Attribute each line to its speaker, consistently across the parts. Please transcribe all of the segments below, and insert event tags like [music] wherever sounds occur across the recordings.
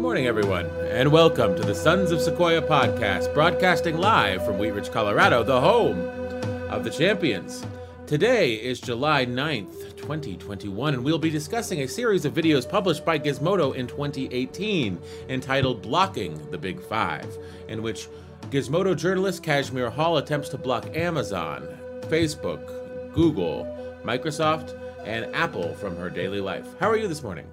Speaker 1: morning, everyone, and welcome to the Sons of Sequoia podcast, broadcasting live from Wheat Ridge, Colorado, the home of the champions. Today is July 9th, 2021, and we'll be discussing a series of videos published by Gizmodo in 2018 entitled Blocking the Big Five, in which Gizmodo journalist Kashmir Hill attempts to block Amazon, Facebook, Google, Microsoft, and Apple from her daily life. How are you this morning?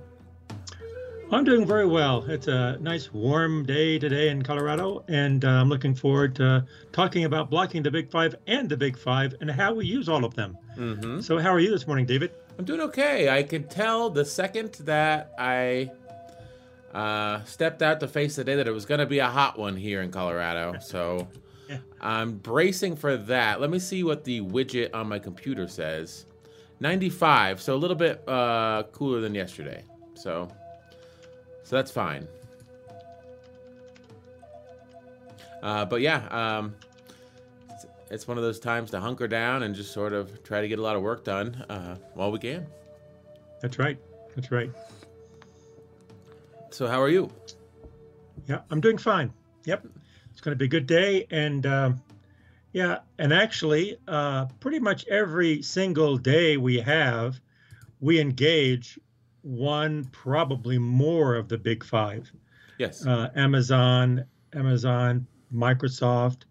Speaker 2: I'm doing very well. It's a nice warm day today in Colorado, and uh, I'm looking forward to talking about blocking the Big Five and the Big Five and how we use all of them. Mm-hmm. So, how are you this morning, David?
Speaker 1: I'm doing okay. I can tell the second that I uh, stepped out to face the day that it was going to be a hot one here in Colorado. [laughs] So, yeah. I'm bracing for that. Let me see what the widget on my computer says 95, so a little bit uh, cooler than yesterday. So, so that's fine. Uh, but yeah, um, it's, it's, one of those times to hunker down and just sort of try to get a lot of work done uh, while we can.
Speaker 2: That's right. That's right.
Speaker 1: So, how are you?
Speaker 2: Yeah, I'm doing fine. Yep. It's going to be a good day. And um, yeah, and actually, uh, pretty much every single day we have, we engage one, probably more of the big five.
Speaker 1: Yes.
Speaker 2: Uh, Amazon, Amazon, Microsoft,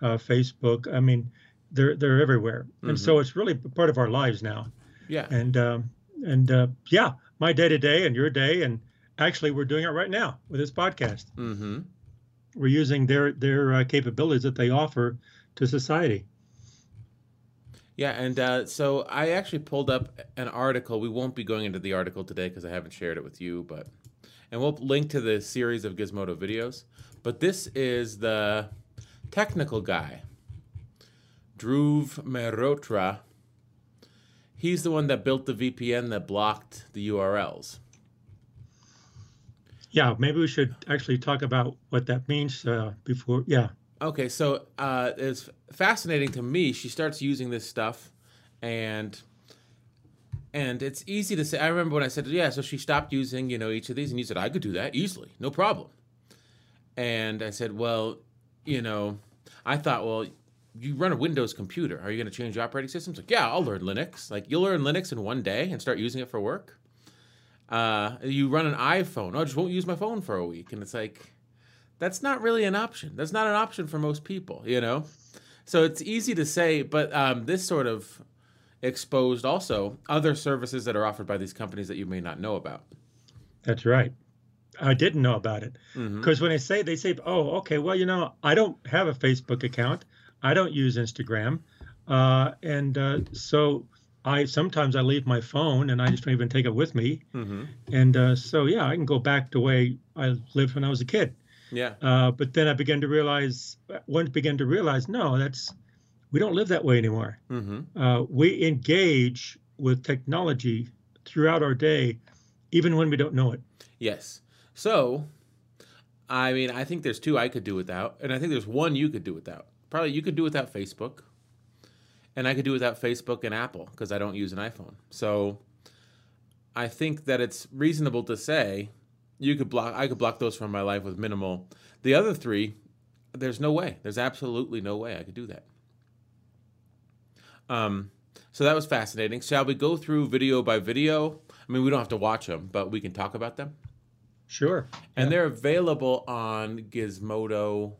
Speaker 2: uh, Facebook. I mean, they're they're everywhere, mm-hmm. and so it's really part of our lives now.
Speaker 1: Yeah.
Speaker 2: And um, and uh, yeah, my day to day and your day, and actually, we're doing it right now with this podcast. Mm-hmm. We're using their their uh, capabilities that they offer to society.
Speaker 1: Yeah, and uh, so I actually pulled up an article. We won't be going into the article today because I haven't shared it with you, but and we'll link to the series of Gizmodo videos. But this is the technical guy, Dhruv Mehrotra. He's the one that built the VPN that blocked the URLs.
Speaker 2: Yeah, maybe we should actually talk about what that means uh, before. Yeah.
Speaker 1: Okay, so uh, it's fascinating to me. She starts using this stuff, and and it's easy to say. I remember when I said, "Yeah," so she stopped using, you know, each of these, and you said, "I could do that easily, no problem." And I said, "Well, you know, I thought, well, you run a Windows computer. Are you going to change your operating systems?" Like, yeah, I'll learn Linux. Like, you'll learn Linux in one day and start using it for work. Uh, you run an iPhone. Oh, I just won't use my phone for a week, and it's like that's not really an option. That's not an option for most people, you know? So it's easy to say, but um, this sort of exposed also other services that are offered by these companies that you may not know about.
Speaker 2: That's right. I didn't know about it because mm-hmm. when I say they say, "Oh, okay, well, you know, I don't have a Facebook account, I don't use Instagram, uh, and uh, so I sometimes I leave my phone and I just don't even take it with me, mm-hmm. and uh, so yeah, I can go back to the way I lived when I was a kid.
Speaker 1: Yeah.
Speaker 2: Uh, but then I began to realize, one began to realize, no, that's we don't live that way anymore. Mm-hmm. Uh, we engage with technology throughout our day, even when we don't know it.
Speaker 1: Yes. So, I mean, I think there's two I could do without, and I think there's one you could do without. Probably you could do without Facebook, and I could do without Facebook and Apple because I don't use an iPhone. So, I think that it's reasonable to say you could block I could block those from my life with minimal. The other three, there's no way. There's absolutely no way I could do that. Um, so that was fascinating. Shall we go through video by video? I mean, we don't have to watch them, but we can talk about them.
Speaker 2: Sure.
Speaker 1: And yeah. they're available on gizmodo.com.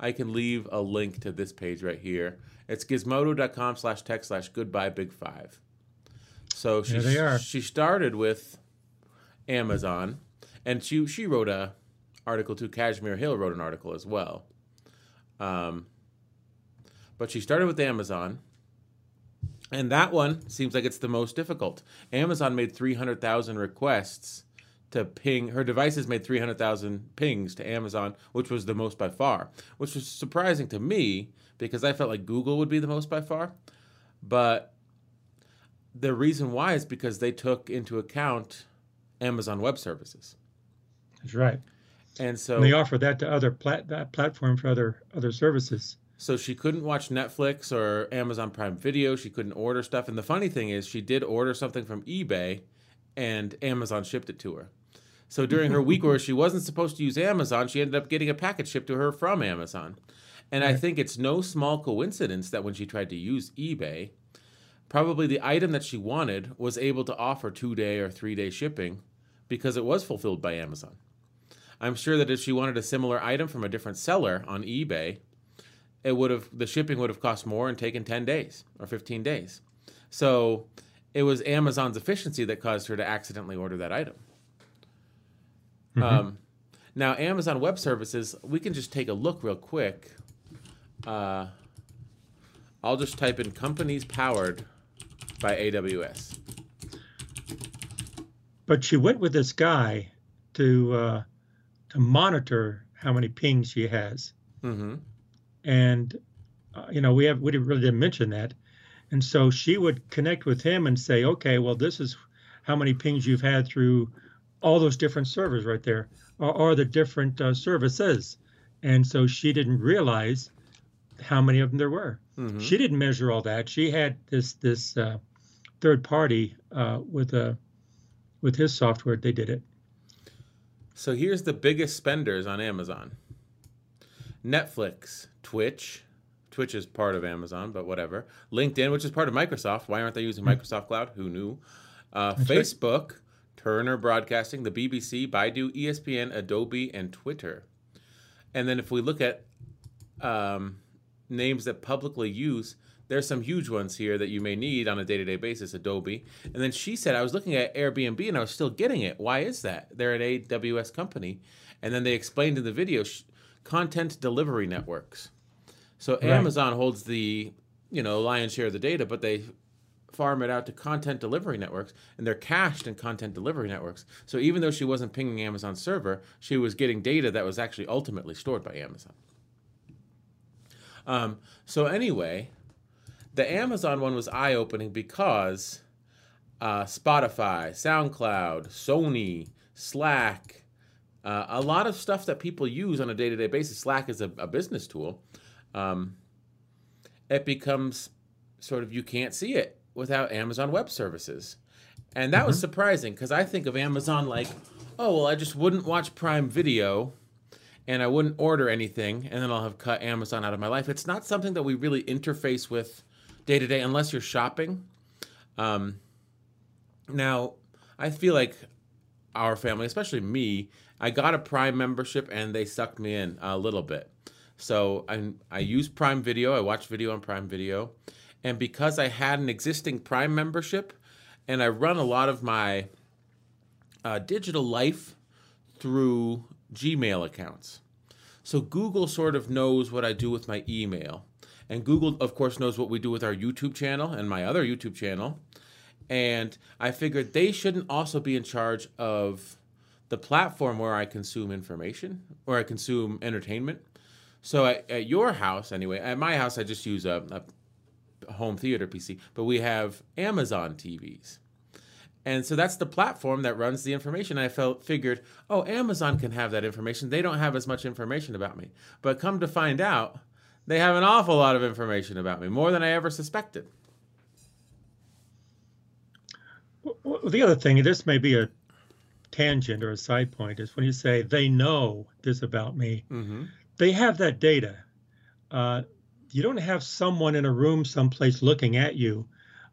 Speaker 1: I can leave a link to this page right here. It's gizmodo.com slash tech slash goodbye big five. So she
Speaker 2: they are.
Speaker 1: she started with Amazon, and she she wrote a article too. Kashmir Hill wrote an article as well. Um, but she started with Amazon, and that one seems like it's the most difficult. Amazon made three hundred thousand requests to ping. Her devices made three hundred thousand pings to Amazon, which was the most by far. Which was surprising to me because I felt like Google would be the most by far, but the reason why is because they took into account Amazon Web Services.
Speaker 2: That's right.
Speaker 1: And so
Speaker 2: and they offer that to other plat- that platform for other other services.
Speaker 1: So she couldn't watch Netflix or Amazon Prime Video. She couldn't order stuff. And the funny thing is, she did order something from eBay, and Amazon shipped it to her. So during her week where she wasn't supposed to use Amazon, she ended up getting a package shipped to her from Amazon. And I think it's no small coincidence that when she tried to use eBay, probably the item that she wanted was able to offer two day or three day shipping because it was fulfilled by Amazon. I'm sure that if she wanted a similar item from a different seller on eBay, it would have the shipping would have cost more and taken 10 days or 15 days. So it was Amazon's efficiency that caused her to accidentally order that item. Mm-hmm. Um, now, Amazon Web Services, we can just take a look real quick. Uh, I'll just type in companies powered by AWS.
Speaker 2: But she went with this guy to uh, to monitor how many pings she has. Mm-hmm. And uh, you know, we have we really didn't mention that. And so she would connect with him and say, okay, well, this is how many pings you've had through all those different servers right there, or, or the different uh, services. And so she didn't realize how many of them there were. Mm-hmm. She didn't measure all that. She had this this uh, third party uh, with a with his software. They did it.
Speaker 1: So here's the biggest spenders on Amazon: Netflix, Twitch. Twitch is part of Amazon, but whatever. LinkedIn, which is part of Microsoft. Why aren't they using hmm. Microsoft Cloud? Who knew? Uh, Facebook, right. Turner Broadcasting, the BBC, Baidu, ESPN, Adobe, and Twitter. And then if we look at um, names that publicly use, there's some huge ones here that you may need on a day-to-day basis adobe. And then she said i was looking at airbnb and i was still getting it. Why is that? They're an aws company. And then they explained in the video sh- content delivery networks. So right. amazon holds the you know lion's share of the data but they farm it out to content delivery networks and they're cached in content delivery networks. So even though she wasn't pinging amazon server she was getting data that was actually ultimately stored by amazon. Um, so anyway the Amazon one was eye opening because uh, Spotify, SoundCloud, Sony, Slack, uh, a lot of stuff that people use on a day to day basis. Slack is a, a business tool. Um, it becomes sort of you can't see it without Amazon Web Services. And that mm-hmm. was surprising because I think of Amazon like, oh, well, I just wouldn't watch Prime Video and I wouldn't order anything and then I'll have cut Amazon out of my life. It's not something that we really interface with day to day unless you're shopping. Um, now, I feel like our family, especially me, I got a Prime membership and they sucked me in a little bit. So I I use Prime Video. I watch video on Prime Video, and because I had an existing Prime membership, and I run a lot of my uh, digital life through Gmail accounts. So Google sort of knows what I do with my email. And Google, of course, knows what we do with our YouTube channel and my other YouTube channel. And I figured they shouldn't also be in charge of the platform where I consume information or I consume entertainment. So at, at your house, anyway, at my house, I just use a, a home theater PC, but we have Amazon TVs. And so that's the platform that runs the information. I felt figured, oh, Amazon can have that information. They don't have as much information about me. But come to find out, they have an awful lot of information about me, more than I ever suspected.
Speaker 2: Well, the other thing, this may be a tangent or a side point, is when you say they know this about me, mm-hmm. they have that data. Uh, you don't have someone in a room someplace looking at you,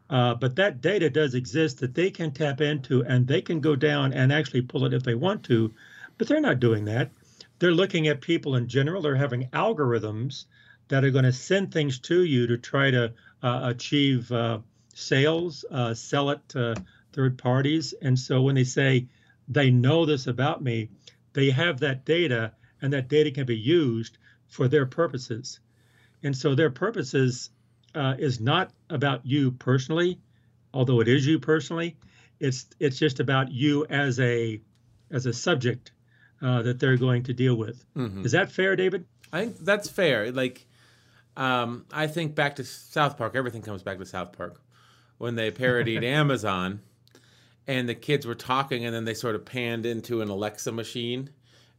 Speaker 2: uh, but that data does exist that they can tap into and they can go down and actually pull it if they want to, but they're not doing that. They're looking at people in general. They're having algorithms that are going to send things to you to try to uh, achieve uh, sales, uh, sell it to third parties. And so when they say they know this about me, they have that data, and that data can be used for their purposes. And so their purposes uh, is not about you personally, although it is you personally. It's it's just about you as a as a subject uh, that they're going to deal with. Mm-hmm. Is that fair, David?
Speaker 1: I think that's fair. Like um, I think back to South Park. Everything comes back to South Park when they parodied [laughs] Amazon, and the kids were talking, and then they sort of panned into an Alexa machine,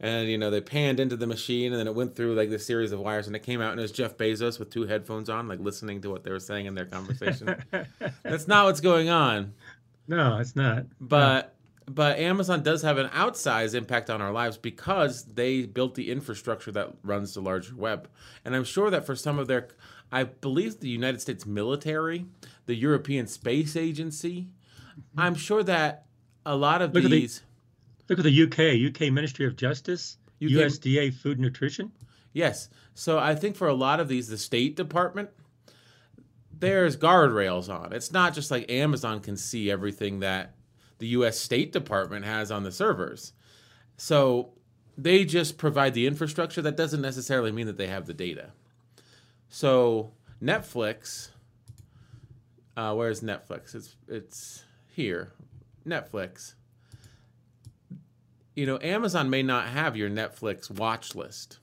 Speaker 1: and you know they panned into the machine, and then it went through like this series of wires, and it came out, and it was Jeff Bezos with two headphones on, like listening to what they were saying in their conversation. [laughs] That's not what's going on.
Speaker 2: No, it's not.
Speaker 1: But but Amazon does have an outsized impact on our lives because they built the infrastructure that runs the larger web. And I'm sure that for some of their I believe the United States military, the European Space Agency, mm-hmm. I'm sure that a lot of
Speaker 2: look
Speaker 1: these
Speaker 2: at the, Look at the UK, UK Ministry of Justice, UK, USDA Food and Nutrition.
Speaker 1: Yes. So I think for a lot of these the State Department there's guardrails on. It's not just like Amazon can see everything that the US State Department has on the servers. So they just provide the infrastructure. That doesn't necessarily mean that they have the data. So Netflix, uh, where's Netflix? It's it's here. Netflix. You know, Amazon may not have your Netflix watch list.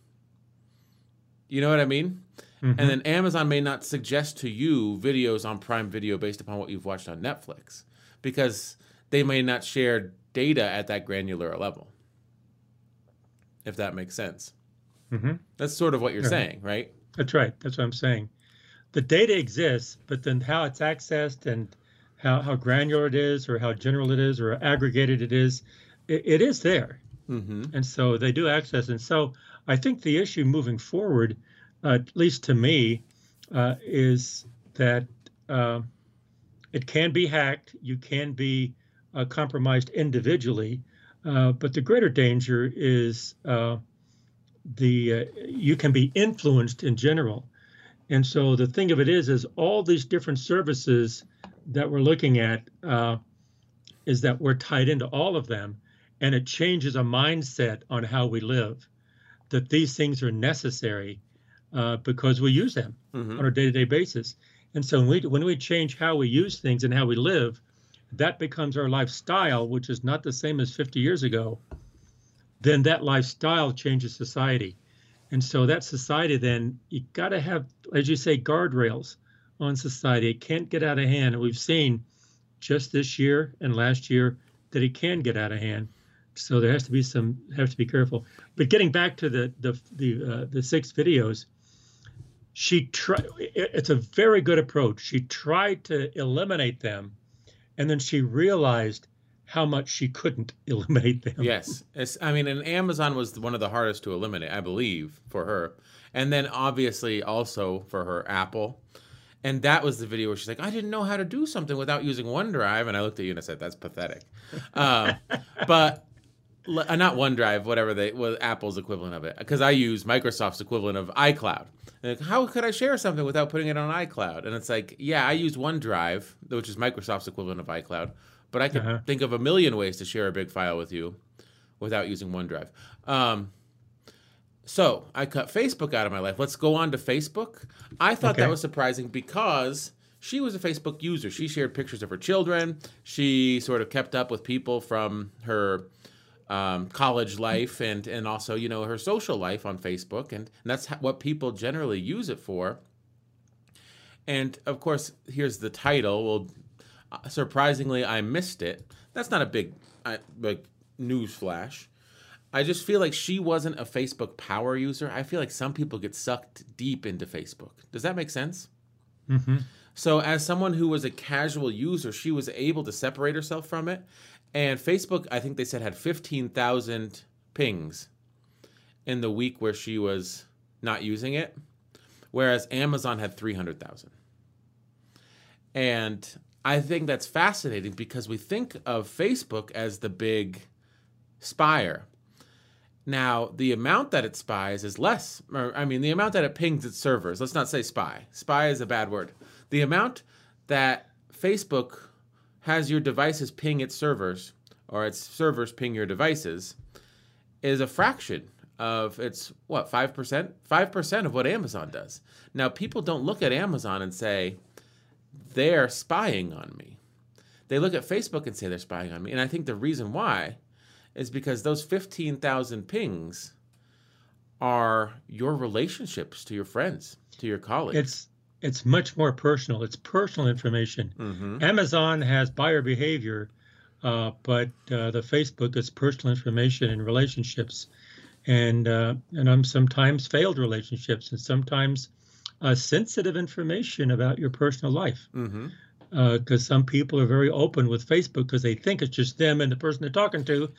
Speaker 1: You know what I mean? Mm-hmm. And then Amazon may not suggest to you videos on Prime Video based upon what you've watched on Netflix because they may not share data at that granular level. If that makes sense. Mm-hmm. That's sort of what you're saying, right?
Speaker 2: That's right. That's what I'm saying. The data exists, but then how it's accessed and how, how granular it is, or how general it is, or aggregated it is, it, it is there. Mm-hmm. And so they do access. And so I think the issue moving forward uh, at least to me, uh, is that uh, it can be hacked. You can be uh, compromised individually, uh, but the greater danger is uh, the you can be influenced in general. And so the thing of it is, is all these different services that we're looking at is that we're tied into all of them, and it changes a mindset on how we live. That these things are necessary uh, because we use them mm-hmm. on a day-to-day basis. And so when we when we change how we use things and how we live, that becomes our lifestyle, which is not the same as 50 years ago. Then that lifestyle changes society. And so that society then you got to have, as you say, guardrails on society. It can't get out of hand. And we've seen just this year and last year that it can get out of hand. So there has to be some have to be careful. But getting back to the the the uh, the six videos, she tried it's a very good approach she tried to eliminate them and then she realized how much she couldn't [laughs] eliminate them.
Speaker 1: Yes. It's, i mean and amazon was one of the hardest to eliminate i believe for her. And then obviously also for her apple. And that was the video where she's like i didn't know how to do something without using onedrive. And i looked at you and i said that's pathetic. Uh, [laughs] but uh, not OneDrive, whatever they was Apple's equivalent of it, because I use Microsoft's equivalent of iCloud. Like, how could I share something without putting it on iCloud? And it's like, yeah, I use OneDrive, which is Microsoft's equivalent of iCloud, but I could uh-huh. think of a million ways to share a big file with you without using OneDrive. Um, so I cut Facebook out of my life. Let's go on to Facebook. I thought okay. that was surprising because she was a Facebook user. She shared pictures of her children. She sort of kept up with people from her um, college life and and also you know her social life on Facebook, and, and that's what people generally use it for. And of course, here's the title. Well, uh, surprisingly, I missed it. That's not a big uh, like news flash. I just feel like she wasn't a Facebook power user. I feel like some people get sucked deep into Facebook. Does that make sense? Mm-hmm. So, as someone who was a casual user, she was able to separate herself from it and Facebook, I think they said had 15,000 pings in the week where she was not using it, whereas Amazon had 300,000. And I think that's fascinating because we think of Facebook as the big spire. Now, the amount that it spies is less. Or, I mean, the amount that it pings its servers. Let's not say spy. Spy is a bad word. The amount that Facebook has your devices ping its servers or its servers ping your devices is a fraction of its what 5% 5% of what Amazon does. Now people don't look at Amazon and say they're spying on me. They look at Facebook and say they're spying on me. And I think the reason why is because those 15,000 pings are your relationships to your friends, to your colleagues.
Speaker 2: It's it's much more personal. It's personal information. Mm-hmm. Amazon has buyer behavior, uh, but uh, the Facebook is personal information and relationships, and uh, and I'm sometimes failed relationships and sometimes uh, sensitive information about your personal life. Mm-hmm. because uh, some people are very open with Facebook because they think it's just them and the person they're talking to,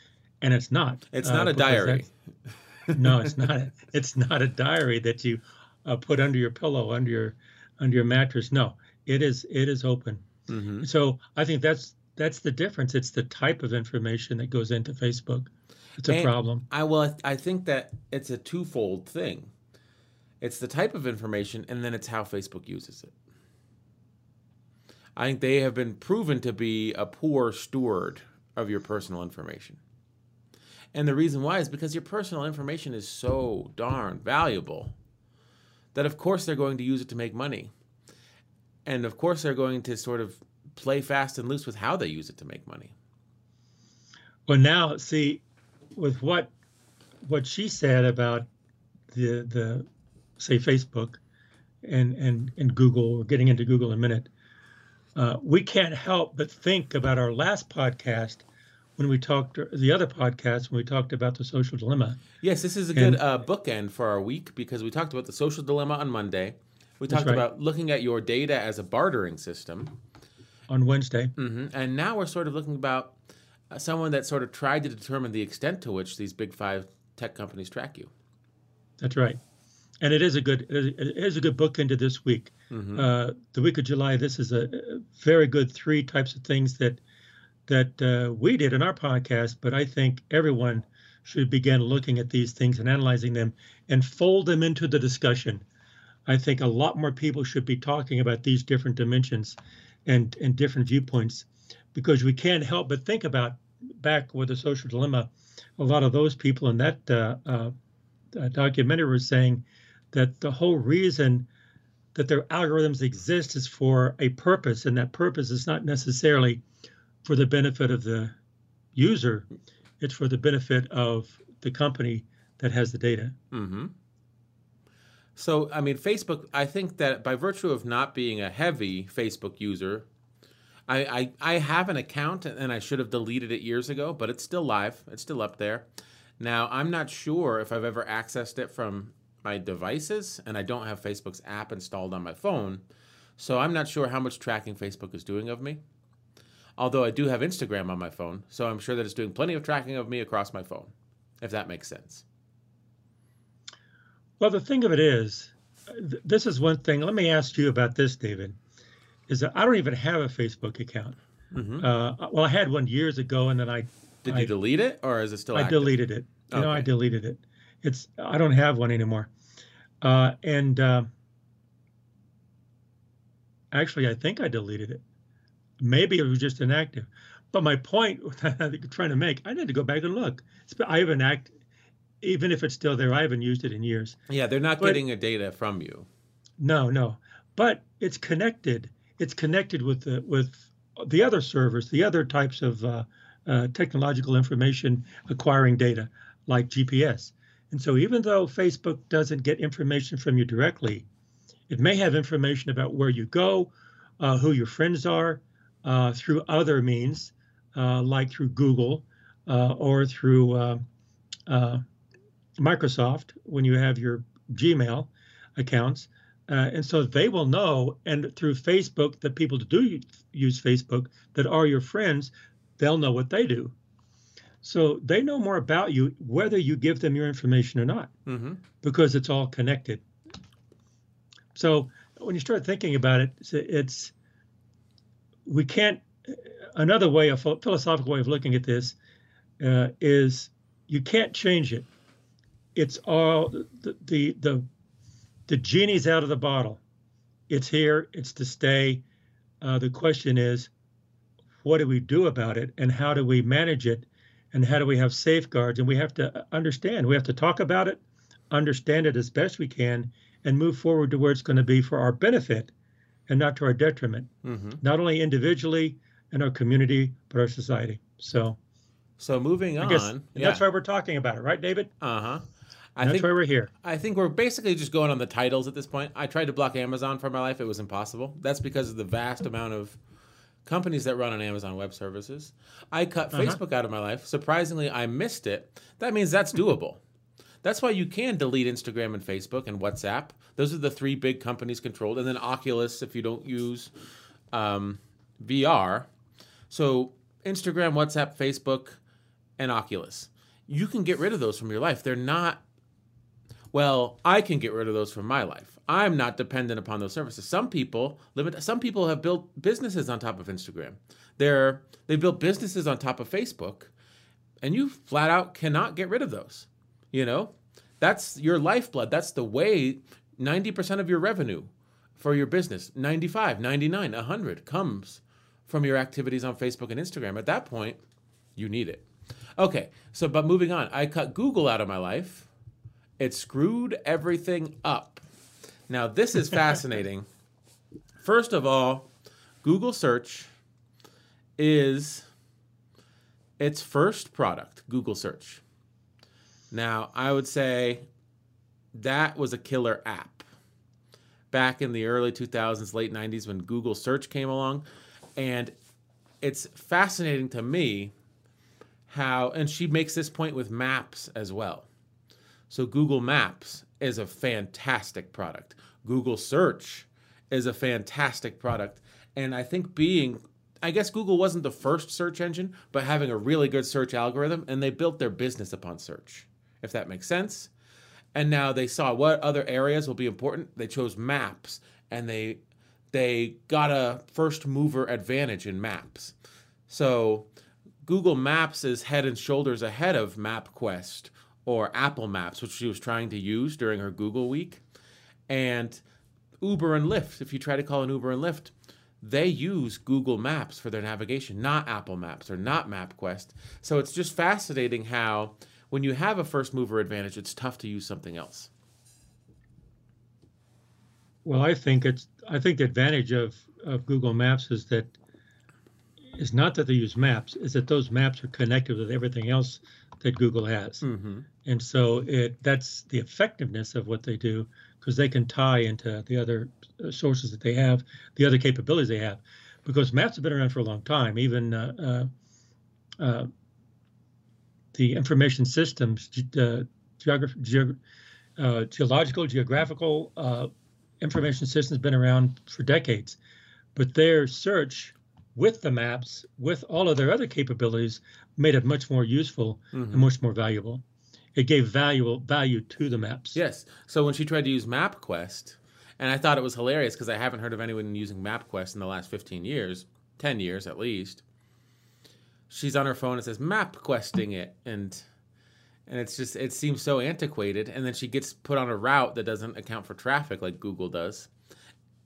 Speaker 2: and it's not.
Speaker 1: It's not uh, a diary.
Speaker 2: no, it's not. [laughs] It's not a diary that you uh, put under your pillow, under your under your mattress. No, it is it is open. Mm-hmm. So I think that's that's the difference. It's the type of information that goes into Facebook. It's a and problem.
Speaker 1: I well, I think that it's a twofold thing. It's the type of information, and then it's how Facebook uses it. I think they have been proven to be a poor steward of your personal information. And the reason why is because your personal information is so darn valuable that, of course, they're going to use it to make money. And of course, they're going to sort of play fast and loose with how they use it to make money.
Speaker 2: Well, now, see, with what what she said about the the say Facebook and and and Google, we're getting into Google in a minute uh, we can't help but think about our last podcast when we talked the other podcast when we talked about the social dilemma.
Speaker 1: Yes, this is a good uh, bookend for our week because we talked about the social dilemma on Monday. We talked right. about looking at your data as a bartering system
Speaker 2: on Wednesday,
Speaker 1: mm-hmm. and now we're sort of looking about uh, someone that sort of tried to determine the extent to which these big five tech companies track you.
Speaker 2: That's right and it is a good it is a good book into this week. Mm-hmm. Uh, the week of July. This is a very good three types of things that that uh, we did in our podcast, but I think everyone should begin looking at these things and analyzing them and fold them into the discussion. I think a lot more people should be talking about these different dimensions and and different viewpoints because we can't help but think about back with the social dilemma. A lot of those people in that uh, uh, documentary were saying that the whole reason that their algorithms exist is for a purpose, and that purpose is not necessarily for the benefit of the user, it's for the benefit of the company that has the data.
Speaker 1: Mm-hmm. So, I mean, Facebook, I think that by virtue of not being a heavy Facebook user, I, I, I have an account and I should have deleted it years ago, but it's still live. It's still up there. Now, I'm not sure if I've ever accessed it from my devices, and I don't have Facebook's app installed on my phone. So I'm not sure how much tracking Facebook is doing of me. Although I do have Instagram on my phone, so I'm sure that it's doing plenty of tracking of me across my phone, if that makes sense.
Speaker 2: Well, the thing of it is, this is one thing. Let me ask you about this, David. Is that I don't even have a Facebook account. Mm-hmm. Uh, well, I had one years ago, and then I
Speaker 1: did you delete it, or is it still?
Speaker 2: I
Speaker 1: active?
Speaker 2: deleted it. You okay. know, I deleted it. It's I don't have one anymore. Uh, and uh, actually, I think I deleted it. Maybe it was just inactive. But my point [laughs] I'm trying to make, I need to go back and look. I haven't act, even if it's still there, I haven't used it in years.
Speaker 1: Yeah, they're not but, getting a data from you.
Speaker 2: No, no, but it's connected. It's connected with the with the other servers, the other types of uh, uh, technological information acquiring data, like GPS. And so, even though Facebook doesn't get information from you directly, it may have information about where you go, uh, who your friends are, uh, through other means, uh, like through Google uh, or through uh, uh, Microsoft when you have your Gmail accounts. and so they will know, and through Facebook, the people that do use Facebook that are your friends, they'll know what they do. So they know more about you whether you give them your information or not, mm-hmm. because it's all connected. So when you start thinking about it, it's we can't. Another way, a philosophical way of looking at this uh, is you can't change it. It's all the, the the the genie's out of the bottle. It's here. It's to stay. Uh, the question is, what do we do about it, and how do we manage it? and how do we have safeguards? And we have to understand, we have to talk about it, understand it as best we can, and move forward to where it's going to be for our benefit and not to our detriment, mm-hmm. not only individually in our community, but our society. So,
Speaker 1: so moving on, guess,
Speaker 2: yeah. that's why we're talking about it, right, David?
Speaker 1: Uh huh.
Speaker 2: I that's think, why we're here.
Speaker 1: I think we're basically just going on the titles at this point. I tried to block Amazon for my life; it was impossible. That's because of the vast amount of companies that run on Amazon Web Services. I cut uh-huh. Facebook out of my life. Surprisingly, I missed it. That means that's doable. That's why you can delete Instagram and Facebook and WhatsApp. Those are the three big companies controlled, and then Oculus if you don't use um, VR. So Instagram, WhatsApp, Facebook, and Oculus. You can get rid of those from your life. They're not well, I can get rid of those from my life. I'm not dependent upon those services. Some people limit some people have built businesses on top of Instagram. They're they built businesses on top of Facebook, and you flat out cannot get rid of those. You know? That's your lifeblood. That's the way 90% of your revenue for your business, 95, 99, 100 comes from your activities on Facebook and Instagram. At that point, you need it. Okay, so but moving on, I cut Google out of my life it screwed everything up. Now, this is [laughs] fascinating. First of all, Google search is its first product, Google search. Now, I would say that was a killer app back in the early 2000s, late 90s when Google search came along. And it's fascinating to me how, and she makes this point with maps as well. So Google Maps is a fantastic product. Google Search is a fantastic product. And I think being I guess Google wasn't the first search engine, but having a really good search algorithm and they built their business upon search. If that makes sense. And now they saw what other areas will be important. They chose maps and they they got a first mover advantage in maps. So Google Maps is head and shoulders ahead of MapQuest or Apple Maps, which she was trying to use during her Google week. And Uber and Lyft, if you try to call an Uber and Lyft, they use Google Maps for their navigation, not Apple Maps or not MapQuest. So it's just fascinating how when you have a first mover advantage, it's tough to use something else.
Speaker 2: Well, I think it's I think the advantage of, of Google Maps is that is not that they use maps, is that those maps are connected with everything else that Google has. Mm-hmm. And so it that's the effectiveness of what they do because they can tie into the other uh, sources that they have, the other capabilities they have. Because maps have been around for a long time. Even uh, uh, uh the information systems, uh, ge- uh, geological, geographical information systems, been around for decades. But their search with the maps, with all of their other capabilities, made it much more useful mm-hmm. and much more valuable. It gave valuable value to the maps.
Speaker 1: Yes. So when she tried to use MapQuest, and I thought it was hilarious because I haven't heard of anyone using MapQuest in the last 15 years, 10 years at least. She's on her phone and says map questing it, and and it's just it seems so antiquated. And then she gets put on a route that doesn't account for traffic like Google does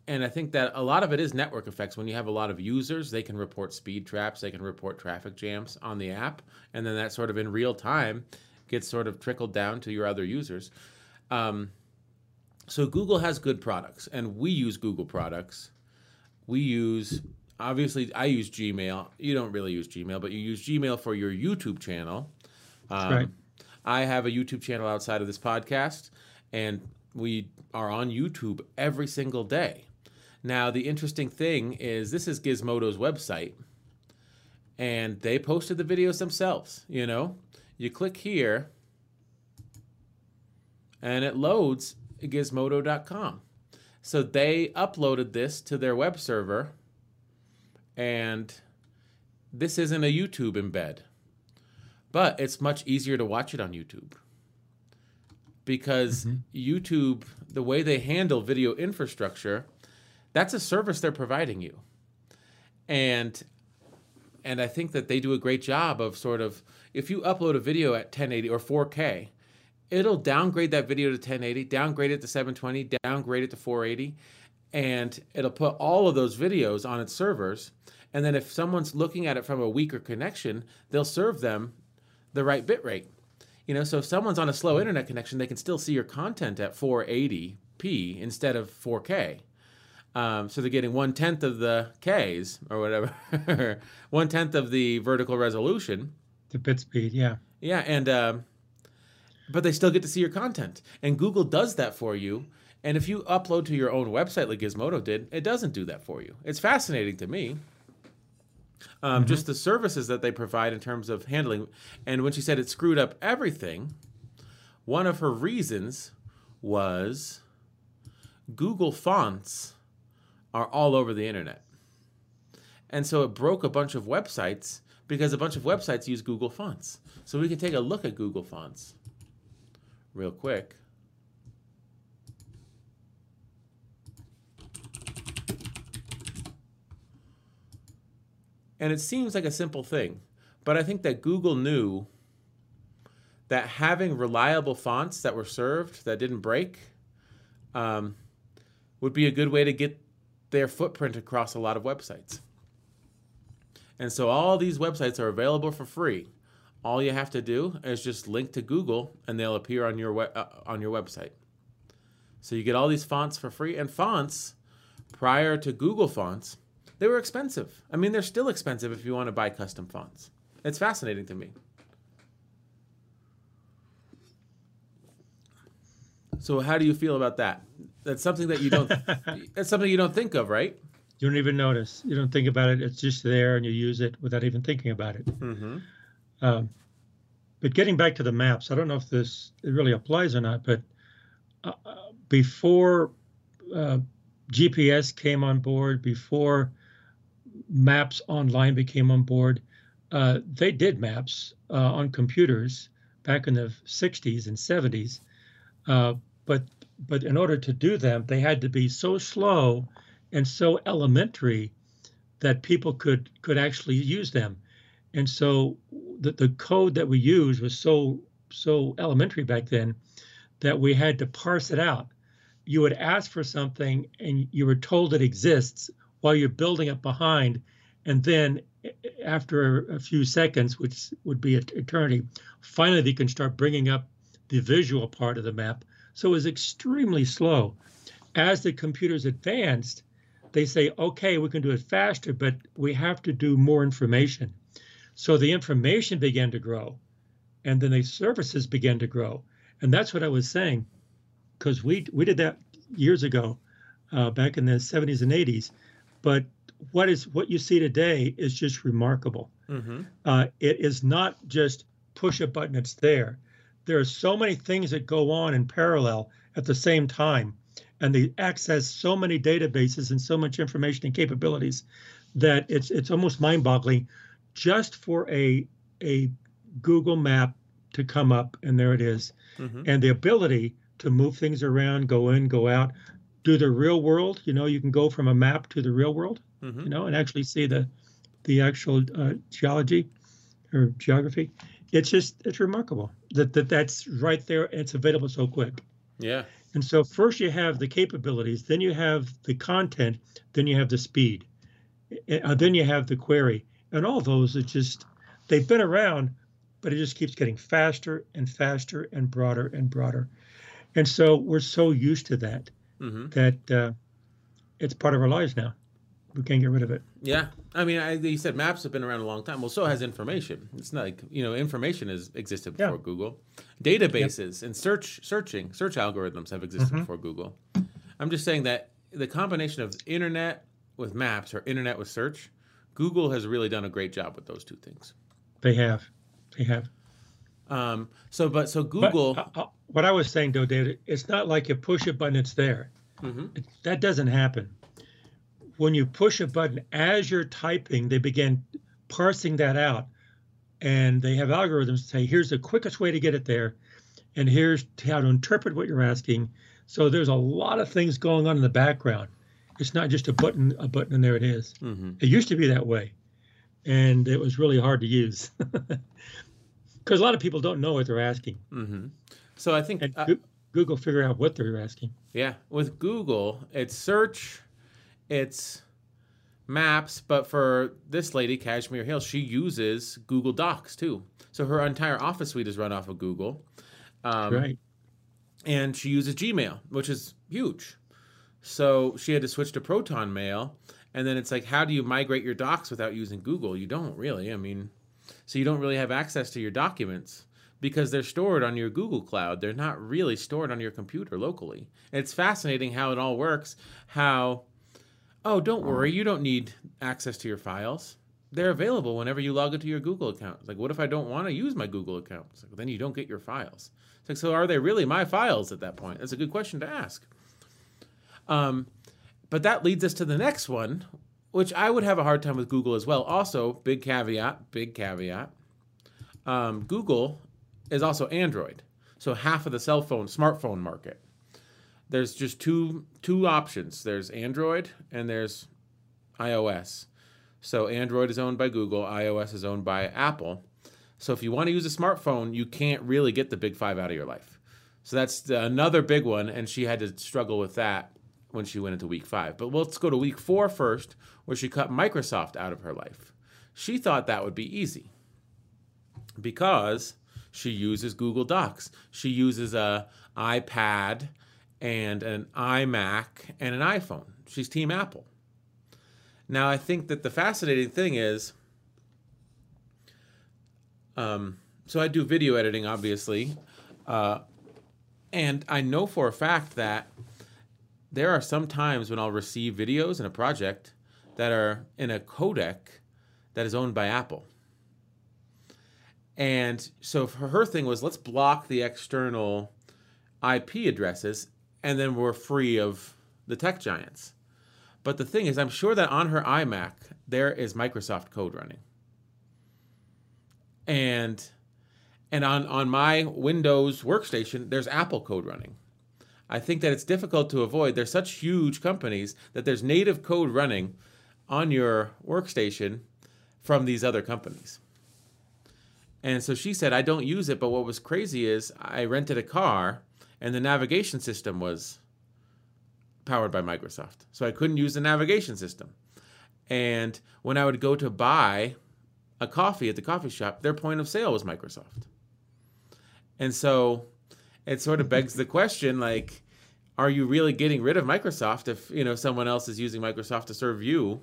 Speaker 1: and I think that a lot of it is network effects. When you have a lot of users, they can report speed traps, they can report traffic jams on the app, and then that sort of in real time gets sort of trickled down to your other users. Um, so Google has good products, and we use Google products. We use obviously I use Gmail. You don't really use Gmail, but you use Gmail for your YouTube channel. Um, right. I have a YouTube channel outside of this podcast, and we are on YouTube every single day. Now, the interesting thing is this is Gizmodo's website, and they posted the videos themselves. You know, you click here, and it loads gizmodo.com. So they uploaded this to their web server, and this isn't a YouTube embed, but it's much easier to watch it on YouTube because mm-hmm. YouTube, the way they handle video infrastructure, that's a service they're providing you. And and I think that they do a great job of sort of if you upload a video at 1080 or 4K, it'll downgrade that video to 1080, downgrade it to 720, downgrade it to 480, and it'll put all of those videos on its servers. And then if someone's looking at it from a weaker connection, they'll serve them the right bit rate. You know, so if someone's on a slow internet connection, they can still see your content at 480p instead of 4K. Um, so they're getting one tenth of the Ks or whatever, [laughs] one tenth of the vertical resolution.
Speaker 2: The bit speed, yeah.
Speaker 1: Yeah, and um, but they still get to see your content, and Google does that for you. And if you upload to your own website like Gizmodo did, it doesn't do that for you. It's fascinating to me. Um, mm-hmm. Just the services that they provide in terms of handling. And when she said it screwed up everything, one of her reasons was Google fonts are all over the internet. And so it broke a bunch of websites because a bunch of websites use Google Fonts. So we can take a look at Google Fonts real quick. And it seems like a simple thing, but I think that Google knew that having reliable fonts that were served that didn't break um, would be a good way to get their footprint across a lot of websites. And so all these websites are available for free. All you have to do is just link to Google and they'll appear on your uh, on your website. So you get all these fonts for free and fonts prior to Google fonts they were expensive. I mean, they're still expensive if you want to buy custom fonts. It's fascinating to me. So, how do you feel about that? That's something that you don't. [laughs] that's something you don't think of, right?
Speaker 2: You don't even notice. You don't think about it. It's just there, and you use it without even thinking about it.
Speaker 1: Mm-hmm.
Speaker 2: Um, but getting back to the maps, I don't know if this it really applies or not. But uh, before uh, GPS came on board, before Maps Online became on board. Uh, they did maps uh, on computers back in the 60s and 70s, uh, but but in order to do them, they had to be so slow and so elementary that people could could actually use them. And so the, the code that we used was so so elementary back then that we had to parse it out. You would ask for something and you were told it exists while you're building it behind. And then after a few seconds, which would be eternity, finally they can start bringing up the visual part of the map. So it was extremely slow. As the computers advanced, they say, okay, we can do it faster, but we have to do more information. So the information began to grow, and then the services began to grow. And that's what I was saying, because we we did that years ago, uh, back in the 70s and 80s. But what is what you see today is just remarkable. Mm-hmm. Uh, it is not just push a button; it's there. There are so many things that go on in parallel at the same time, and they access so many databases and so much information and capabilities that it's it's almost mind-boggling. Just for a a Google map to come up, and there it is. Mm-hmm. and the ability to move things around, go in, go out do the real world. You know, you can go from a map to the real world. Mm-hmm. You know, and actually see the the actual uh, geology or geography. It's just it's remarkable that, that that's right there. And it's available so quick.
Speaker 1: Yeah.
Speaker 2: And so first you have the capabilities, then you have the content, then you have the speed, uh, then you have the query, and all those are just they've been around, but it just keeps getting faster and faster and broader and broader. And so we're so used to that mm-hmm. that uh, it's part of our lives now. We can't get rid of it.
Speaker 1: Yeah, I mean, I, you said maps have been around a long time. Well, so has information. It's not like you know, information has existed before yeah. Google. Databases yep. and search, searching, search algorithms have existed mm-hmm. before Google. I'm just saying that the combination of internet with maps or internet with search, Google has really done a great job with those two things.
Speaker 2: They have, they have.
Speaker 1: Um, so, but so Google.
Speaker 2: But, uh, uh, what I was saying, though, David, it's not like you push a button, it's there. Mm-hmm. It, that doesn't happen. When you push a button as you're typing, they begin parsing that out, and they have algorithms to say, here's the quickest way to get it there, and here's how to interpret what you're asking. So there's a lot of things going on in the background. It's not just a button, a button, and there it is. Mm-hmm. It used to be that way, and it was really hard to use [laughs] because a lot of people don't know what they're asking.
Speaker 1: Mm-hmm. So I think
Speaker 2: uh, Google figure out what they're asking.
Speaker 1: Yeah, with Google, it's search, it's maps, but for this lady, Kashmir Hill, she uses Google Docs too. So her entire office suite is run off of Google.
Speaker 2: Um, right.
Speaker 1: And she uses Gmail, which is huge. So she had to switch to Proton Mail. And then it's like, how do you migrate your docs without using Google? You don't really. I mean, so you don't really have access to your documents because they're stored on your Google Cloud. They're not really stored on your computer locally. And it's fascinating how it all works. How, oh, don't worry, you don't need access to your files. They're available whenever you log into your Google account. It's like, what if I don't want to use my Google account? It's like, well, then you don't get your files. It's like, so are they really my files at that point? That's a good question to ask. Um, but that leads us to the next one, which I would have a hard time with Google as well. Also, big caveat, big caveat. Um, Google is also Android, so half of the cell phone, smartphone market. There's just two two options. There's Android and there's iOS. So Android is owned by Google, iOS is owned by Apple. So if you want to use a smartphone, you can't really get the big five out of your life. So that's another big one, and she had to struggle with that when she went into week five. But let's go to week four first, where she cut Microsoft out of her life. She thought that would be easy because she uses Google Docs. She uses a iPad and an iMac and an iPhone. She's Team Apple. Now, I think that the fascinating thing is, um, so I do video editing, obviously, uh, and I know for a fact that there are some times when I'll receive videos in a project that are in a codec that is owned by Apple. And so her thing was let's block the external IP addresses and then we're free of the tech giants. But the thing is, I'm sure that on her iMac, there is Microsoft code running. And and on, on my Windows workstation, there's Apple code running. I think that it's difficult to avoid. There's such huge companies that there's native code running on your workstation from these other companies. And so she said, I don't use it, but what was crazy is I rented a car and the navigation system was powered by Microsoft. So I couldn't use the navigation system. And when I would go to buy a coffee at the coffee shop, their point of sale was Microsoft. And so it sort of begs the question like are you really getting rid of Microsoft if, you know, someone else is using Microsoft to serve you?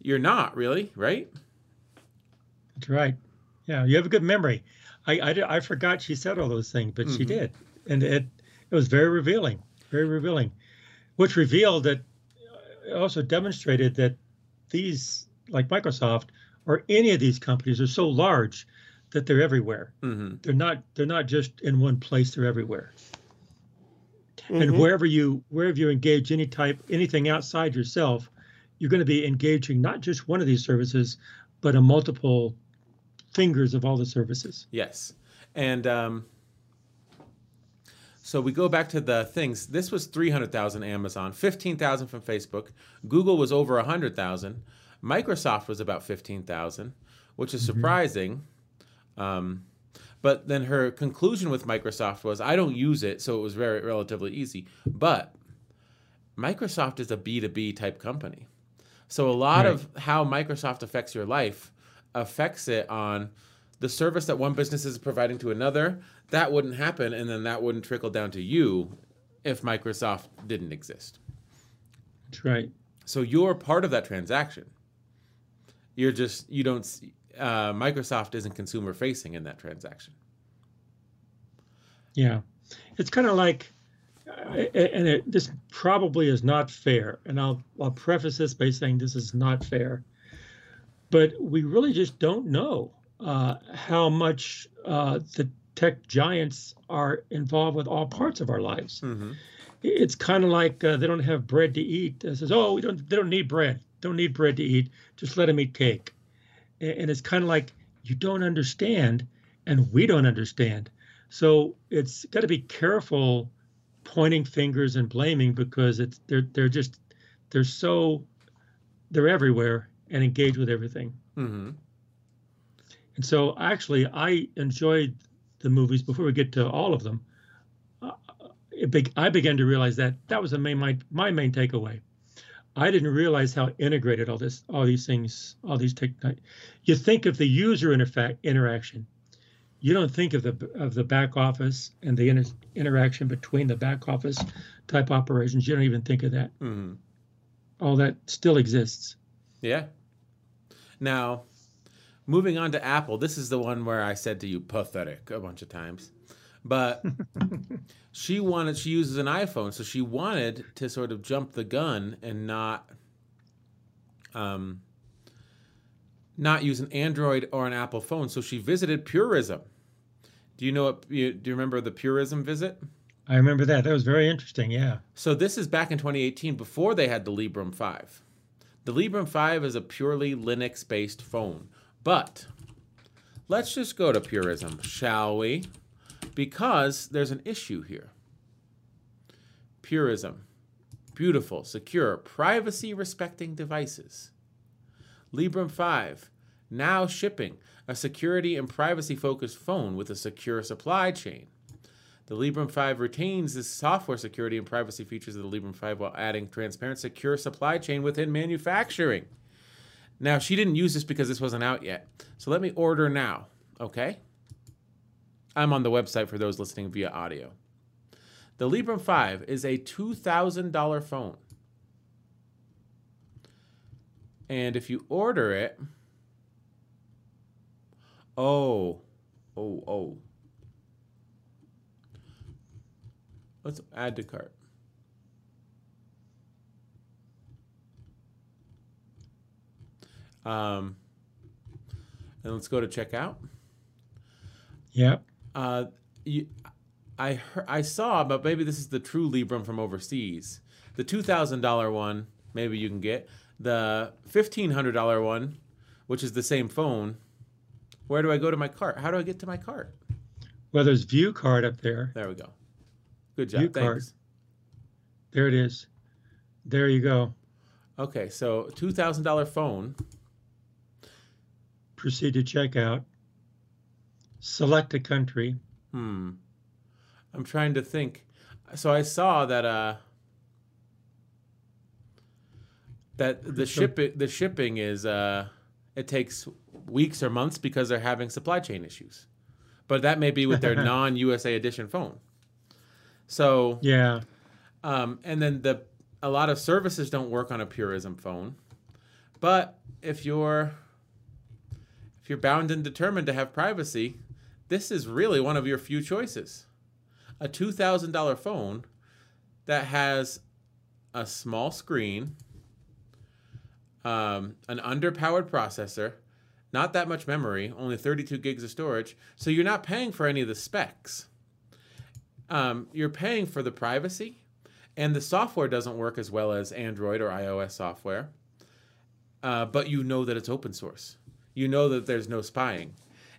Speaker 1: You're not, really, right?
Speaker 2: That's right. Yeah, you have a good memory. I, I, I forgot she said all those things, but mm-hmm. she did. And it it was very revealing, very revealing which revealed that uh, also demonstrated that these, like Microsoft or any of these companies, are so large that they're everywhere. Mm-hmm. They're not they're not just in one place. They're everywhere. Mm-hmm. And wherever you wherever you engage any type anything outside yourself, you're going to be engaging not just one of these services, but a multiple fingers of all the services.
Speaker 1: Yes, and um, so we go back to the things. This was 300,000 Amazon, 15,000 from Facebook. Google was over 100,000. Microsoft was about 15,000, which is mm-hmm. surprising. Um, but then her conclusion with Microsoft was, I don't use it, so it was very relatively easy. But Microsoft is a B2B type company. So a lot right. of how Microsoft affects your life affects it on the service that one business is providing to another, that wouldn't happen, and then that wouldn't trickle down to you if Microsoft didn't exist.
Speaker 2: That's right.
Speaker 1: So you're part of that transaction. You're just you don't. Uh, Microsoft isn't consumer facing in that transaction.
Speaker 2: Yeah, it's kind of like, uh, and it, this probably is not fair. And I'll I'll preface this by saying this is not fair, but we really just don't know uh, how much uh, the tech giants are involved with all parts of our lives. Mm-hmm. It's kind of like uh, they don't have bread to eat. It says, "Oh, we don't. They don't need bread. Don't need bread to eat. Just let them eat cake." And it's kind of like you don't understand, and we don't understand. So it's got to be careful pointing fingers and blaming because it's they're they're just they're so they're everywhere and engage with everything. Mm-hmm. And so actually, I enjoyed the movies before we get to all of them. Uh, I began to realize that that was the main my, my main takeaway. I didn't realize how integrated all this, all these things, all these tech. You think of the user interfa- interaction. You don't think of the of the back office and the inter- interaction between the back office type operations. You don't even think of that. Mm-hmm. All that still exists.
Speaker 1: Yeah. Now, moving on to Apple, this is the one where I said to you pathetic a bunch of times. But [laughs] she wanted she uses an iPhone, so she wanted to sort of jump the gun and not um not use an Android or an Apple phone. So she visited Purism. Do you know what you, do you remember the Purism visit?
Speaker 2: I remember that. That was very interesting, yeah.
Speaker 1: So this is back in 2018 before they had the Librem 5. The Librem 5 is a purely Linux based phone. But let's just go to Purism, shall we? Because there's an issue here. Purism. Beautiful, secure, privacy respecting devices. Librem 5. Now shipping a security and privacy focused phone with a secure supply chain. The Librem 5 retains the software security and privacy features of the Librem 5 while adding transparent, secure supply chain within manufacturing. Now, she didn't use this because this wasn't out yet. So let me order now, okay? I'm on the website for those listening via audio. The Librem 5 is a $2,000 phone. And if you order it, oh, oh, oh. Let's add to cart. Um, and let's go to checkout.
Speaker 2: Yep.
Speaker 1: Uh, you, I heard, I saw, but maybe this is the true Librem from overseas. The two thousand dollar one, maybe you can get the fifteen hundred dollar one, which is the same phone. Where do I go to my cart? How do I get to my cart?
Speaker 2: Well, there's view card up there.
Speaker 1: There we go. Good job.
Speaker 2: View
Speaker 1: Thanks.
Speaker 2: card. There it is. There you go.
Speaker 1: Okay, so two thousand dollar phone.
Speaker 2: Proceed to checkout. Select a country.
Speaker 1: Hmm. I'm trying to think. So I saw that uh that the shipping the shipping is uh it takes weeks or months because they're having supply chain issues. But that may be with their [laughs] non USA edition phone. So
Speaker 2: Yeah.
Speaker 1: um, and then the a lot of services don't work on a Purism phone. But if you're if you're bound and determined to have privacy, this is really one of your few choices. A two thousand dollar phone that has a small screen, um, an underpowered processor, not that much memory, only 32 gigs of storage. So you're not paying for any of the specs. Um, you're paying for the privacy, and the software doesn't work as well as Android or iOS software. Uh, but you know that it's open source. You know that there's no spying,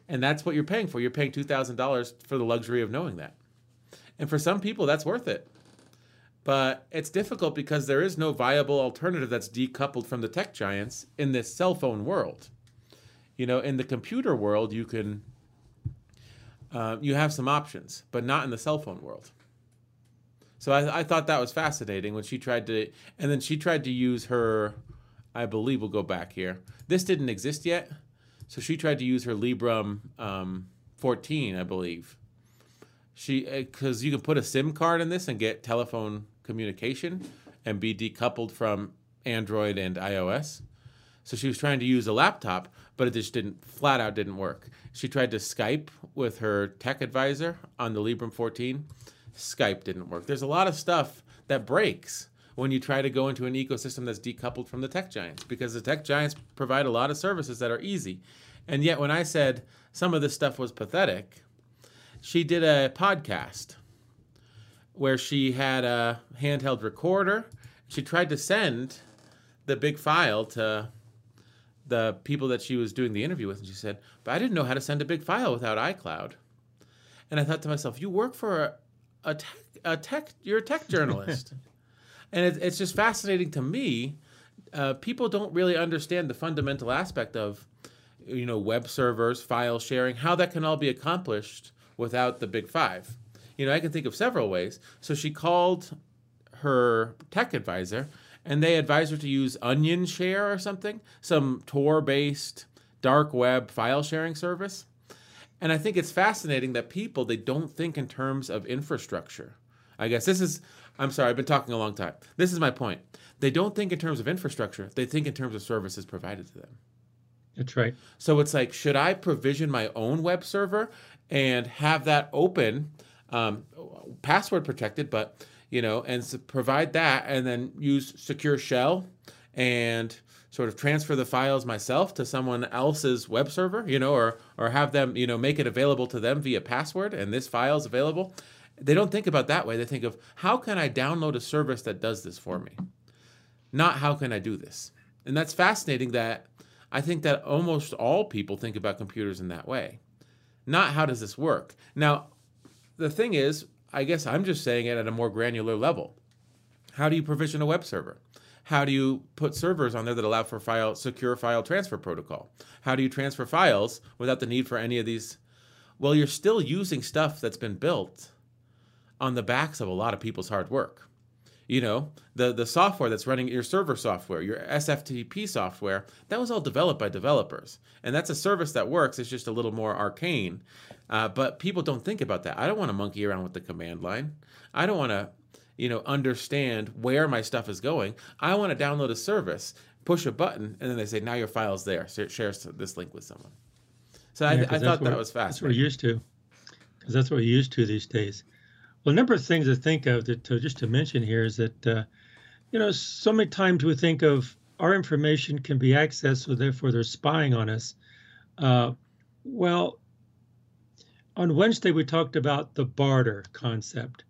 Speaker 1: and that's what you're paying for. You're paying two thousand dollars for the luxury of knowing that, and for some people, that's worth it. But it's difficult because there is no viable alternative that's decoupled from the tech giants in this cell phone world. You know, in the computer world, you can uh, you have some options, but not in the cell phone world. So I, I thought that was fascinating when she tried to, and then she tried to use her, I believe we'll go back here. This didn't exist yet, so she tried to use her Librem um, 14, I believe. She because you can put a SIM card in this and get telephone communication and be decoupled from Android and iOS. So she was trying to use a laptop, but it just didn't flat out didn't work. She tried to Skype with her tech advisor on the Librem 14. Skype didn't work. There's a lot of stuff that breaks when you try to go into an ecosystem that's decoupled from the tech giants because the tech giants provide a lot of services that are easy. And yet when I said some of this stuff was pathetic, she did a podcast where she had a handheld recorder. She tried to send the big file to the people that she was doing the interview with, and she said, "But I didn't know how to send a big file without iCloud." And I thought to myself, "You work for a, a tech, a tech, you're a tech journalist," [laughs] and it, it's just fascinating to me. Uh, people don't really understand the fundamental aspect of, you know, web servers, file sharing, how that can all be accomplished without the big five. You know, I can think of several ways. So she called her tech advisor and they advise her to use Onion Share or something, some Tor based dark web file sharing service. And I think it's fascinating that people they don't think in terms of infrastructure. I guess this is I'm sorry, I've been talking a long time. This is my point. They don't think in terms of infrastructure, they think in terms of services provided to them.
Speaker 2: That's right.
Speaker 1: So it's like, should I provision my own web server and have that open, um, password protected, but you know, and s- provide that, and then use secure shell and sort of transfer the files myself to someone else's web server, you know, or or have them, you know, make it available to them via password, and this file is available. They don't think about that way. They think of how can I download a service that does this for me, not how can I do this. and that's fascinating that I think that almost all people think about computers in that way. Not how does this work? Now, the thing is, I guess I'm just saying it at a more granular level. How do you provision a web server? How do you put servers on there that allow for file secure file transfer protocol? How do you transfer files without the need for any of these? Well, you're still using stuff that's been built on the backs of a lot of people's hard work. You know, the the software that's running your server software, your SFTP software, that was all developed by developers, and that's a service that works. It's just a little more arcane, uh, but people don't think about that. I don't want to monkey around with the command line. I don't want to, you know, understand where my stuff is going. I want to download a service, push a button, and then they say, "Now your file's there. So share this link with someone." So yeah, I, I thought
Speaker 2: what,
Speaker 1: that was fast.
Speaker 2: That's what we're used to, because that's what we're used to these days. Well, a number of things to think of that to, just to mention here is that, uh, you know, so many times we think of our information can be accessed, so therefore they're spying on us. Uh, well, on Wednesday we talked about the barter concept,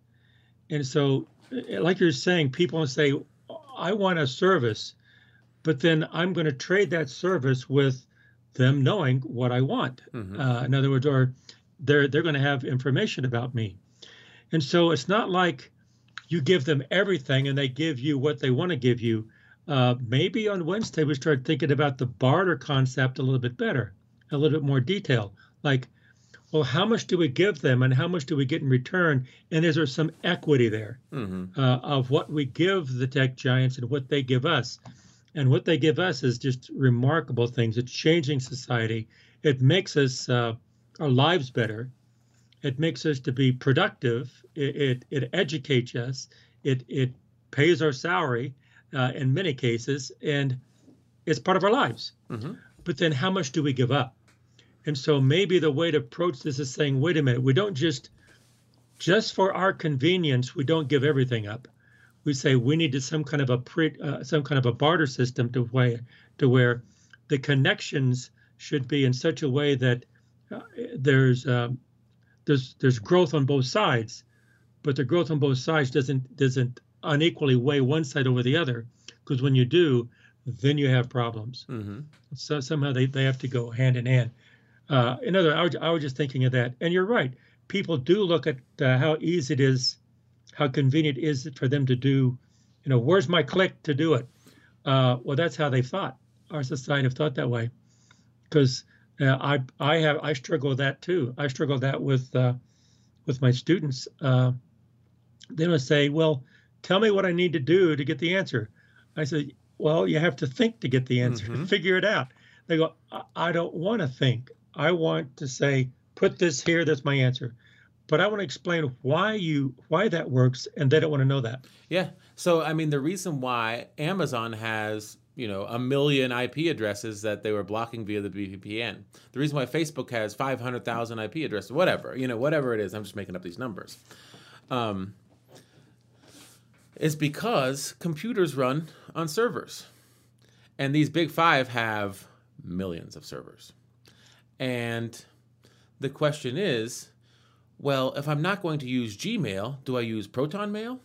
Speaker 2: and so, eh, like you're saying, people say, "I want a service," but then I'm going to trade that service with them knowing what I want. Mm-hmm. Uh, in other words, or they're they're going to have information about me. And so it's not like you give them everything and they give you what they want to give you. Uh, maybe on Wednesday we start thinking about the barter concept a little bit better, a little bit more detail. Like, well, how much do we give them and how much do we get in return? And is there some equity there mm-hmm. uh, of what we give the tech giants and what they give us? And what they give us is just remarkable things. It's changing society. It makes us uh, our lives better. It makes us to be productive. It, it, it educates us. It, it pays our salary uh, in many cases, and it's part of our lives. Mm-hmm. But then how much do we give up? And so maybe the way to approach this is saying, wait a minute, we don't just, just for our convenience, we don't give everything up. We say we need to some kind of a pre, uh, some kind of a barter system to where, to where the connections should be in such a way that uh, there's um, there's there's growth on both sides, but the growth on both sides doesn't doesn't unequally weigh one side over the other. Because when you do, then you have problems. Mm-hmm. So somehow they, they have to go hand in hand. Uh, in other, I was, I was just thinking of that, and you're right. People do look at uh, how easy it is, how convenient is it for them to do. You know, where's my click to do it? Uh, well, that's how they've thought. Our society have thought that way, because uh, I I have I struggle with that too. I struggle that with uh, with my students. Uh, they will say, "Well, tell me what I need to do to get the answer." I say, "Well, you have to think to get the answer. Mm-hmm. Figure it out." They go, I, "I don't want to think. I want to say, put this here. That's my answer." But I want to explain why you why that works, and they don't want to know that.
Speaker 1: Yeah. So I mean, the reason why Amazon has you know a million IP addresses that they were blocking via the VPN. The reason why Facebook has 500,000 IP addresses, whatever you know, whatever it is, I'm just making up these numbers. Um, is because computers run on servers, and these big five have millions of servers, and the question is, well, if I'm not going to use Gmail, do I use Proton Mail?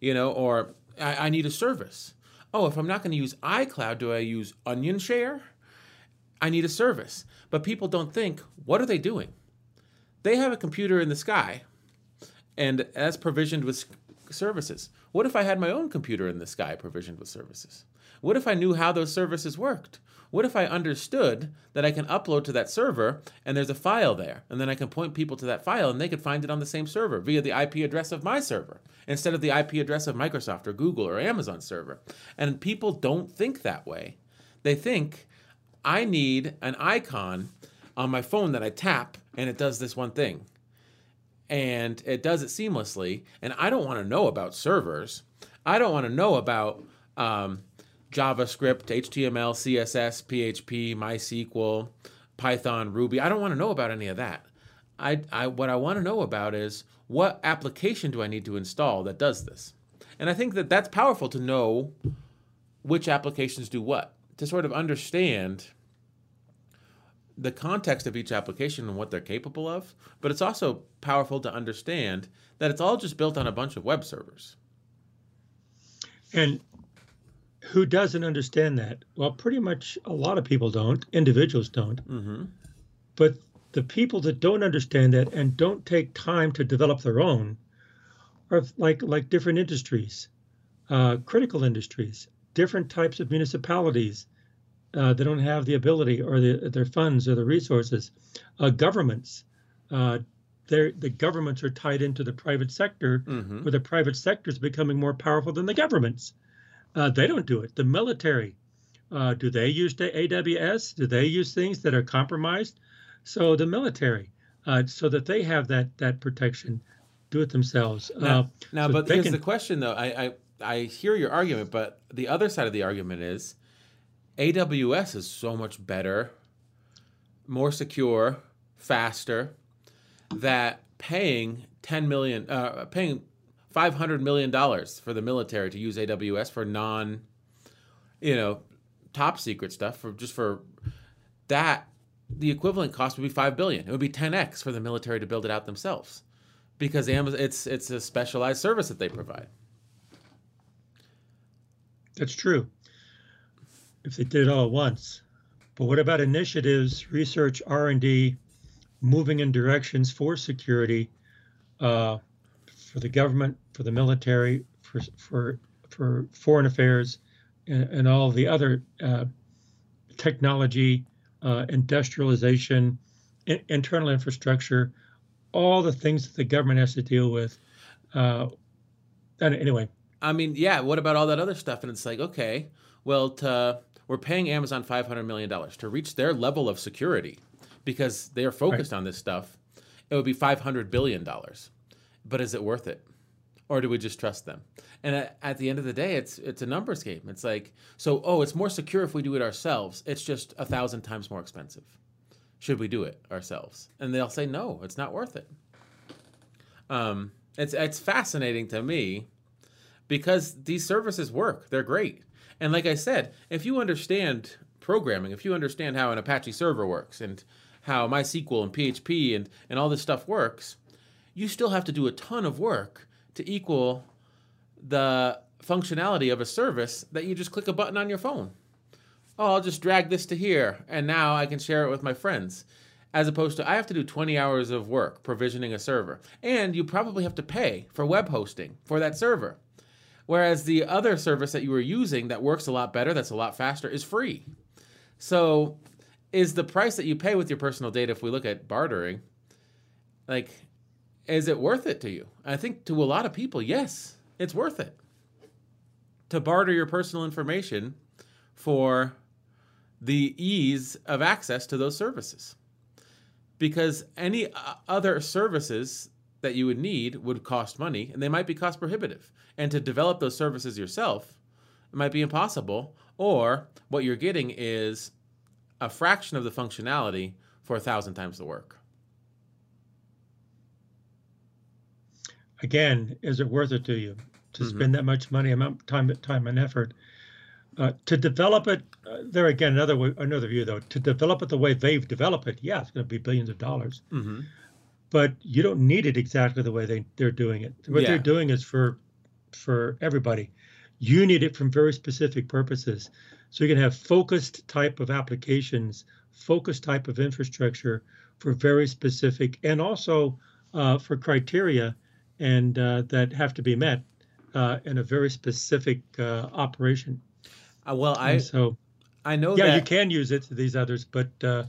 Speaker 1: You know, or I, I need a service oh, if I'm not going to use iCloud, do I use Onion Share? I need a service. But people don't think, what are they doing? They have a computer in the sky, and that's provisioned with services. What if I had my own computer in the sky provisioned with services? What if I knew how those services worked? What if I understood that I can upload to that server and there's a file there, and then I can point people to that file and they could find it on the same server via the IP address of my server instead of the IP address of Microsoft or Google or Amazon server? And people don't think that way. They think I need an icon on my phone that I tap and it does this one thing. And it does it seamlessly. And I don't want to know about servers. I don't want to know about um, JavaScript, HTML, CSS, PHP, MySQL, Python, Ruby. I don't want to know about any of that. I, I what I want to know about is what application do I need to install that does this? And I think that that's powerful to know which applications do what, to sort of understand the context of each application and what they're capable of. But it's also powerful to understand that it's all just built on a bunch of web servers.
Speaker 2: And who doesn't understand that? Well, pretty much a lot of people don't. Individuals don't.
Speaker 1: Mm-hmm.
Speaker 2: But the people that don't understand that and don't take time to develop their own are like like different industries, uh, critical industries, different types of municipalities uh, that don't have the ability or the, their funds or the resources. Uh, governments, uh, the governments are tied into the private sector,
Speaker 1: Mm-hmm.
Speaker 2: where the private sector is becoming more powerful than the governments. Uh, they don't do it. The military, uh, do they use the AWS? Do they use things that are compromised? So the military, uh, so that they have that that protection, do it themselves.
Speaker 1: Now,
Speaker 2: Uh,
Speaker 1: now
Speaker 2: so
Speaker 1: but here's
Speaker 2: can-
Speaker 1: the question, though. I, I I hear your argument, but the other side of the argument is AWS is so much better, more secure, faster. That paying ten million, uh, paying five hundred million dollars for the military to use AWS for non, you know, top secret stuff for just for that, the equivalent cost would be five billion. It would be ten x for the military to build it out themselves because Amazon it's it's a specialized service that they provide.
Speaker 2: That's true. If they did it all at once. But what about initiatives, research, R and D, moving in directions for security, uh, for the government, for the military, for for for foreign affairs, and, and all the other uh, technology, uh, industrialization, in, internal infrastructure, all the things that the government has to deal with. Uh, and anyway,
Speaker 1: I mean, yeah. What about all that other stuff? And it's like, okay, well, to, we're paying Amazon five hundred million dollars to reach their level of security because they are focused on this stuff. It would be five hundred billion dollars, but is it worth it, or do we just trust them? And at, the end of the day, it's it's a numbers game. It's like, so oh, it's more secure if we do it ourselves. It's just a thousand times more expensive. Should we do it ourselves? And they'll say no, it's not worth it. Um, it's it's fascinating to me because these services work. They're great. And like I said, if you understand programming, if you understand how an Apache server works and how MySQL and PHP and, and all this stuff works, you still have to do a ton of work to equal the functionality of a service that you just click a button on your phone. Oh, I'll just drag this to here and now I can share it with my friends. As opposed to, I have to do 20 hours of work provisioning a server. And you probably have to pay for web hosting for that server. Whereas the other service that you were using that works a lot better, that's a lot faster, is free. So, is the price that you pay with your personal data, if we look at bartering, like, is it worth it to you? I think to a lot of people, yes, it's worth it. To barter your personal information for the ease of access to those services. Because any uh, other services that you would need would cost money and they might be cost prohibitive. And to develop those services yourself, it might be impossible. Or what you're getting is a fraction of the functionality for a thousand times the work.
Speaker 2: Again, is it worth it to you to
Speaker 1: Mhm.
Speaker 2: spend that much money, amount time, time and effort uh, to develop it? Uh, there again, another way, another view though. To develop it the way they've developed it, yeah, it's going to be billions of dollars,
Speaker 1: Mm-hmm.
Speaker 2: but you don't need it exactly the way they they're doing it. What
Speaker 1: Yeah.
Speaker 2: they're doing is for for everybody. You need it from very specific purposes. So you can have focused type of applications, focused type of infrastructure for very specific, and also uh, for criteria and uh, that have to be met uh, in a very specific uh, operation.
Speaker 1: Uh, well, I
Speaker 2: And so
Speaker 1: I know
Speaker 2: yeah,
Speaker 1: that
Speaker 2: you can use it to these others, but uh,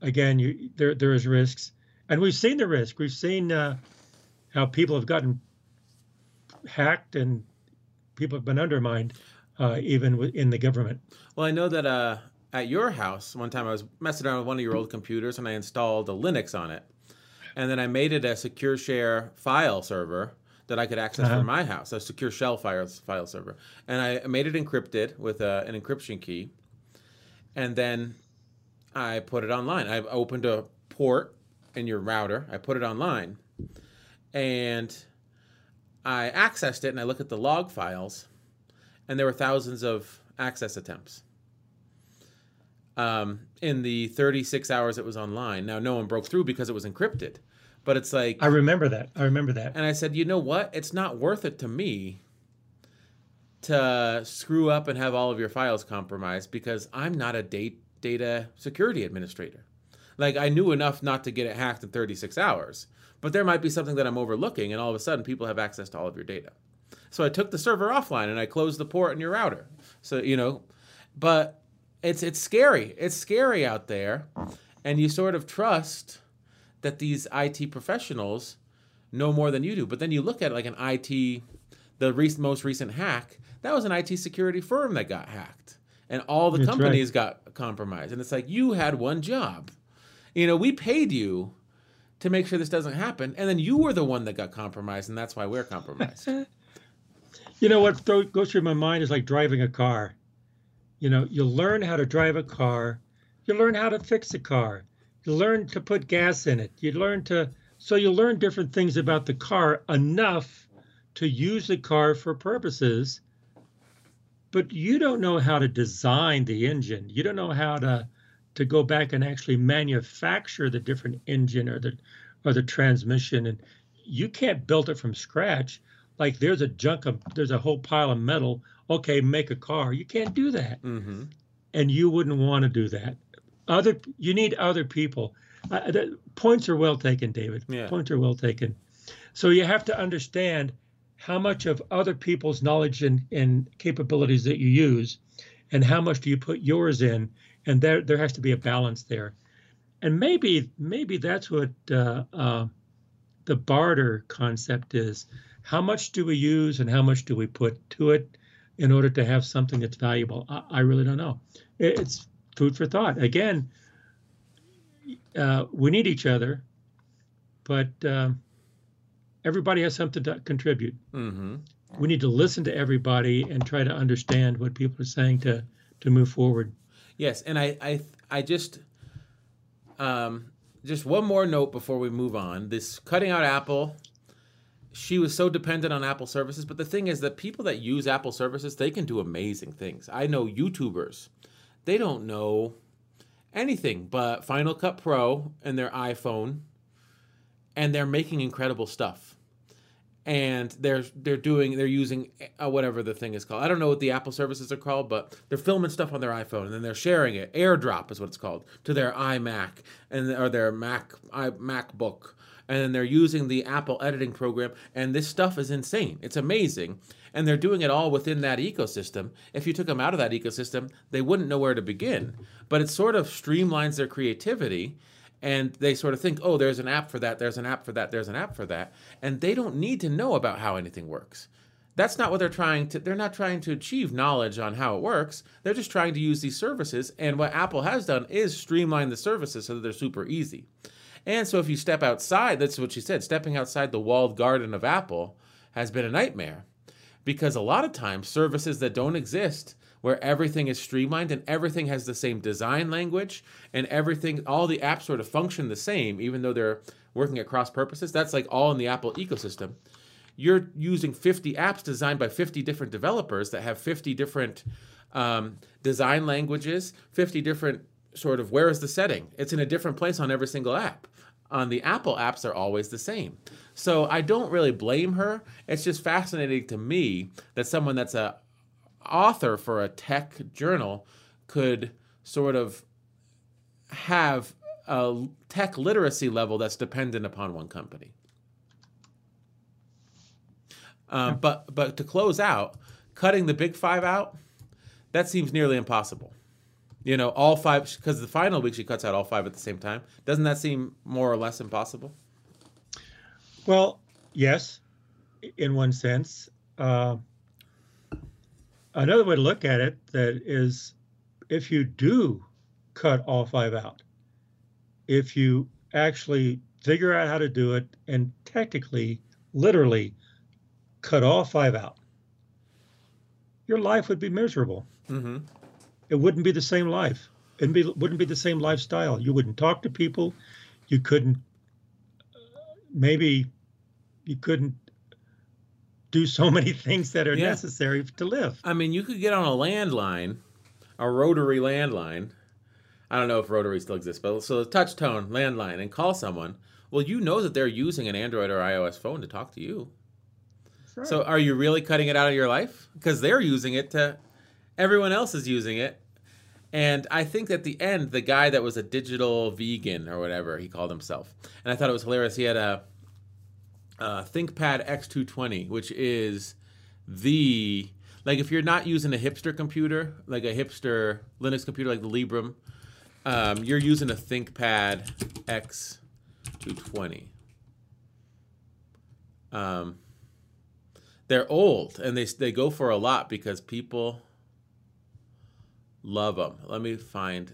Speaker 2: again, you there there is risks, and we've seen the risk. We've seen uh, how people have gotten hacked and people have been undermined, uh, even in the government.
Speaker 1: Well, I know that uh, at your house, one time I was messing around with one of your old computers and I installed a Linux on it. And then I made it a secure share file server that I could access
Speaker 2: Uh-huh.
Speaker 1: from my house, a secure shell file, file server. And I made it encrypted with uh, an encryption key. And then I put it online. I opened a port in your router, I put it online. And I accessed it and I looked at the log files, and there were thousands of access attempts um, in the 36 hours it was online. Now, no one broke through because it was encrypted, but it's like,
Speaker 2: I remember that. I remember that.
Speaker 1: and I said, you know what? It's not worth it to me to screw up and have all of your files compromised because I'm not a date data security administrator. Like I knew enough not to get it hacked in 36 hours, but there might be something that I'm overlooking and all of a sudden people have access to all of your data. So I took the server offline and I closed the port in your router. So, you know, but it's it's scary. It's scary out there and you sort of trust that these IT professionals know more than you do. But then you look at like an IT the re- most recent hack, that was an IT security firm that got hacked and all the That's companies right. got compromised. And it's like you had one job. You know, we paid you to make sure this doesn't happen, and then you were the one that got compromised, and that's why we're compromised. [laughs]
Speaker 2: you know what goes through my mind is like driving a car. You know, you learn how to drive a car, you learn how to fix a car, you learn to put gas in it, you learn to so you learn different things about the car enough to use the car for purposes but you don't know how to design the engine. You don't know how to to go back and actually manufacture the different engine or the or the transmission and you can't build it from scratch. Like there's a junk of there's a whole pile of metal. Okay make a car. You can't do that. Mm-hmm. and you wouldn't want to do that other you need other people uh, the, points are well taken david yeah. points are well taken so you have to understand how much of other people's knowledge and, and capabilities that you use, and how much do you put yours in, and there there has to be a balance there, and maybe maybe that's what uh, uh, the barter concept is. How much do we use, and how much do we put to it, in order to have something that's valuable? I, I really don't know. It, it's food for thought. Again, uh, we need each other, but um, everybody has something to contribute. Mm-hmm. We need to listen to everybody and try to understand what people are saying to to move forward.
Speaker 1: Yes, and I I I just um just one more note before we move on. This cutting out Apple she was so dependent on Apple services, but the thing is that people that use Apple services, they can do amazing things. I know YouTubers. They don't know anything but Final Cut Pro and their iPhone and they're making incredible stuff and they're they're doing they're using uh, whatever the thing is called. I don't know what the Apple services are called, but they're filming stuff on their iPhone and then they're sharing it. AirDrop is what it's called to their iMac and or their Mac i MacBook, and then they're using the Apple editing program. And this stuff is insane. It's amazing, and they're doing it all within that ecosystem. If you took them out of that ecosystem, they wouldn't know where to begin. But it sort of streamlines their creativity and they sort of think, oh, there's an app for that, there's an app for that, there's an app for that, and they don't need to know about how anything works. That's not what they're trying to. They're not trying to achieve knowledge on how it works. They're just trying to use these services. And what Apple has done is streamline the services so that they're super easy. And so if you step outside, that's what she said, stepping outside the walled garden of Apple has been a nightmare because a lot of times services that don't exist where everything is streamlined and everything has the same design language and everything, all the apps sort of function the same, even though they're working at cross purposes. That's like all in the Apple ecosystem. You're using 50 apps designed by 50 different developers that have 50 different um, design languages, 50 different sort of where is the setting? It's in a different place on every single app. On the Apple apps, they're always the same. So I don't really blame her. It's just fascinating to me that someone that's a author for a tech journal could sort of have a tech literacy level that's dependent upon one company. Um, but but to close out, cutting the big five out, that seems nearly impossible. You know, all five because the final week she cuts out all five at the same time. Doesn't that seem more or less impossible?
Speaker 2: Well, yes, in one sense. Uh, another way to look at it that is if you do cut all five out, if you actually figure out how to do it and technically, literally cut all five out, your life would be miserable. Mm-hmm. It wouldn't be the same life. It be, wouldn't be the same lifestyle. You wouldn't talk to people. You couldn't, maybe you couldn't do so [laughs] many things that are yeah. necessary to live.
Speaker 1: I mean, you could get on a landline, a rotary landline. I don't know if rotary still exists, but so a touch tone landline and call someone. Well, you know that they're using an Android or iOS phone to talk to you.
Speaker 2: right.
Speaker 1: So are you really cutting it out of your life? Because they're using it to everyone else is using it. And I think at the end, the guy that was a digital vegan or whatever he called himself, and I thought it was hilarious. He had a, a ThinkPad X220, which is the like if you're not using a hipster computer, like a hipster Linux computer like the Librem, um, you're using a ThinkPad X220. Um, they're old and they they go for a lot because people love them. Let me find.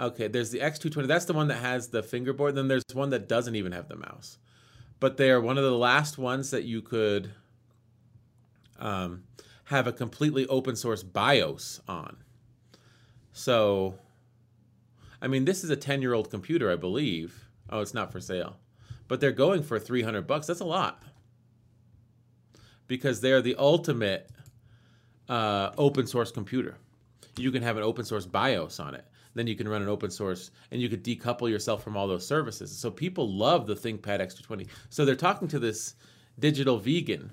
Speaker 1: Okay, there's the X220. That's the one that has the fingerboard. Then there's one that doesn't even have the mouse. But they are one of the last ones that you could um, have a completely open source BIOS on. So, I mean, this is a 10 year old computer, I believe. Oh, it's not for sale. But they're going for 300 bucks. That's a lot. Because they're the ultimate uh, open source computer. You can have an open source BIOS on it. Then you can run an open source and you could decouple yourself from all those services. So people love the ThinkPad X220. So they're talking to this digital vegan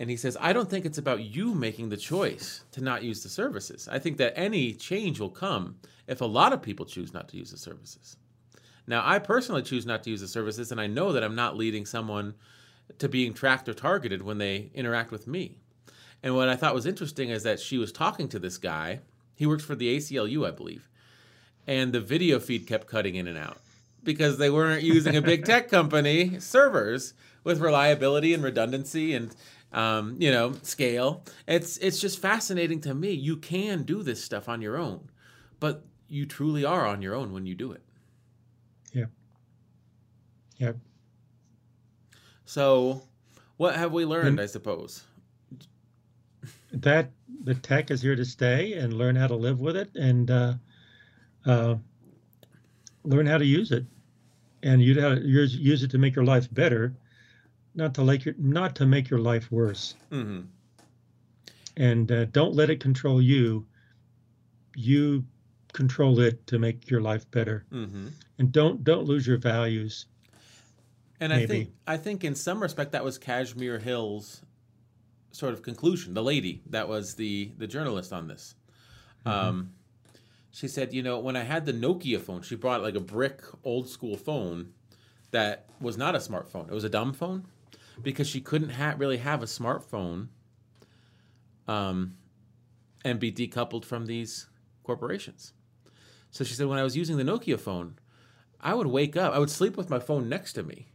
Speaker 1: and he says, I don't think it's about you making the choice to not use the services. I think that any change will come if a lot of people choose not to use the services. Now, I personally choose not to use the services, and I know that I'm not leading someone to being tracked or targeted when they interact with me. And what I thought was interesting is that she was talking to this guy. He works for the ACLU, I believe. And the video feed kept cutting in and out because they weren't using a big tech company servers with reliability and redundancy and um, you know scale. It's it's just fascinating to me. You can do this stuff on your own, but you truly are on your own when you do it.
Speaker 2: Yeah. Yeah.
Speaker 1: So, what have we learned? And I suppose
Speaker 2: that the tech is here to stay, and learn how to live with it, and uh, uh, learn how to use it, and you use use it to make your life better, not to like your not to make your life worse.
Speaker 1: Mm-hmm.
Speaker 2: And uh, don't let it control you. You control it to make your life better.
Speaker 1: Mm-hmm.
Speaker 2: And don't don't lose your values.
Speaker 1: And maybe. I think I think in some respect that was Kashmir Hill's sort of conclusion. The lady that was the the journalist on this. Mm-hmm. Um, she said, you know, when I had the Nokia phone, she brought like a brick old school phone that was not a smartphone. It was a dumb phone because she couldn't ha- really have a smartphone um, and be decoupled from these corporations. So she said, when I was using the Nokia phone, I would wake up, I would sleep with my phone next to me,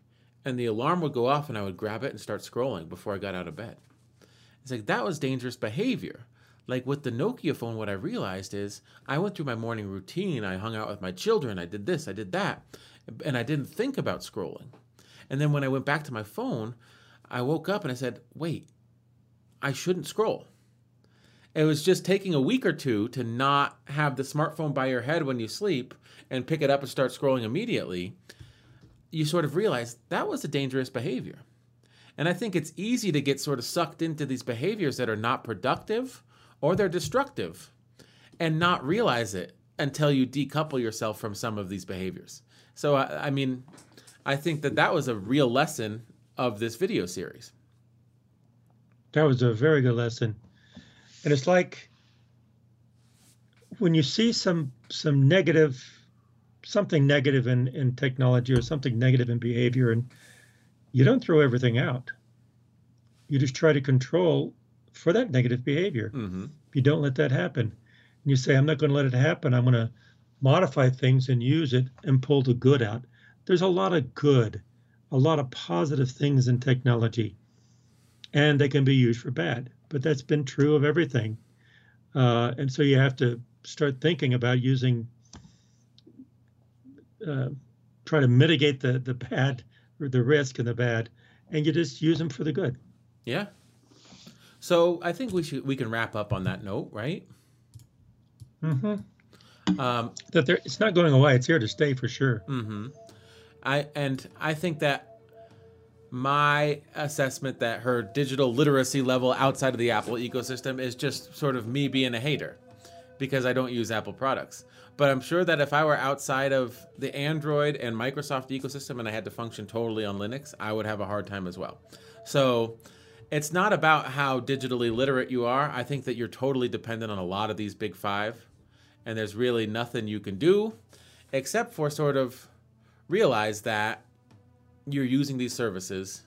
Speaker 1: and the alarm would go off, and I would grab it and start scrolling before I got out of bed. It's like that was dangerous behavior. Like with the Nokia phone, what I realized is I went through my morning routine. I hung out with my children. I did this, I did that. And I didn't think about scrolling. And then when I went back to my phone, I woke up and I said, wait, I shouldn't scroll. It was just taking a week or two to not have the smartphone by your head when you sleep and pick it up and start scrolling immediately. You sort of realize that was a dangerous behavior. And I think it's easy to get sort of sucked into these behaviors that are not productive or they're destructive and not realize it until you decouple yourself from some of these behaviors. So, I, I mean, I think that that was a real lesson of this video series.
Speaker 2: That was a very good lesson. And it's like when you see some some negative something negative in, in technology or something negative in behavior and you don't throw everything out. You just try to control for that negative behavior.
Speaker 1: Mm-hmm.
Speaker 2: You don't let that happen. And you say, I'm not going to let it happen. I'm going to modify things and use it and pull the good out. There's a lot of good, a lot of positive things in technology, and they can be used for bad. But that's been true of everything. Uh, and so you have to start thinking about using, uh, try to mitigate the, the bad the risk and the bad, and you just use them for the good.
Speaker 1: Yeah. So I think we should we can wrap up on that note, right?
Speaker 2: Mm-hmm.
Speaker 1: Um,
Speaker 2: that there, it's not going away; it's here to stay for sure.
Speaker 1: Mm-hmm. I and I think that my assessment that her digital literacy level outside of the Apple ecosystem is just sort of me being a hater, because I don't use Apple products. But I'm sure that if I were outside of the Android and Microsoft ecosystem and I had to function totally on Linux, I would have a hard time as well. So it's not about how digitally literate you are. I think that you're totally dependent on a lot of these big five, and there's really nothing you can do except for sort of realize that you're using these services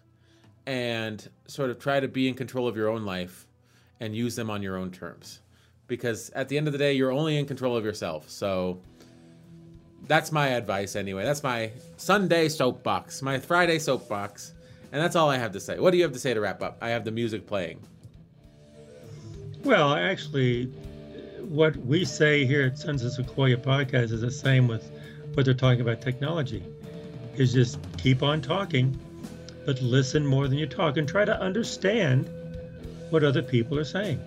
Speaker 1: and sort of try to be in control of your own life and use them on your own terms. Because at the end of the day, you're only in control of yourself. So that's my advice anyway. That's my Sunday soapbox, my Friday soapbox. And that's all I have to say. What do you have to say to wrap up? I have the music playing.
Speaker 2: Well, actually, what we say here at Sons of Sequoia podcast is the same with what they're talking about technology. Is just keep on talking, but listen more than you talk and try to understand what other people are saying.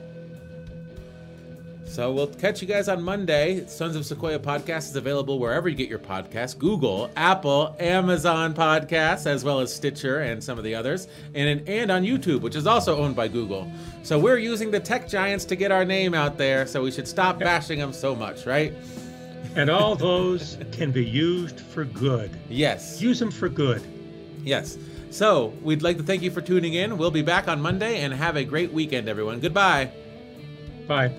Speaker 1: So we'll catch you guys on Monday. Sons of Sequoia podcast is available wherever you get your podcasts Google, Apple, Amazon podcasts, as well as Stitcher and some of the others, and, and on YouTube, which is also owned by Google. So we're using the tech giants to get our name out there, so we should stop bashing them so much, right?
Speaker 2: And all [laughs] those can be used for good.
Speaker 1: Yes.
Speaker 2: Use them for good.
Speaker 1: Yes. So we'd like to thank you for tuning in. We'll be back on Monday and have a great weekend, everyone. Goodbye.
Speaker 2: Bye.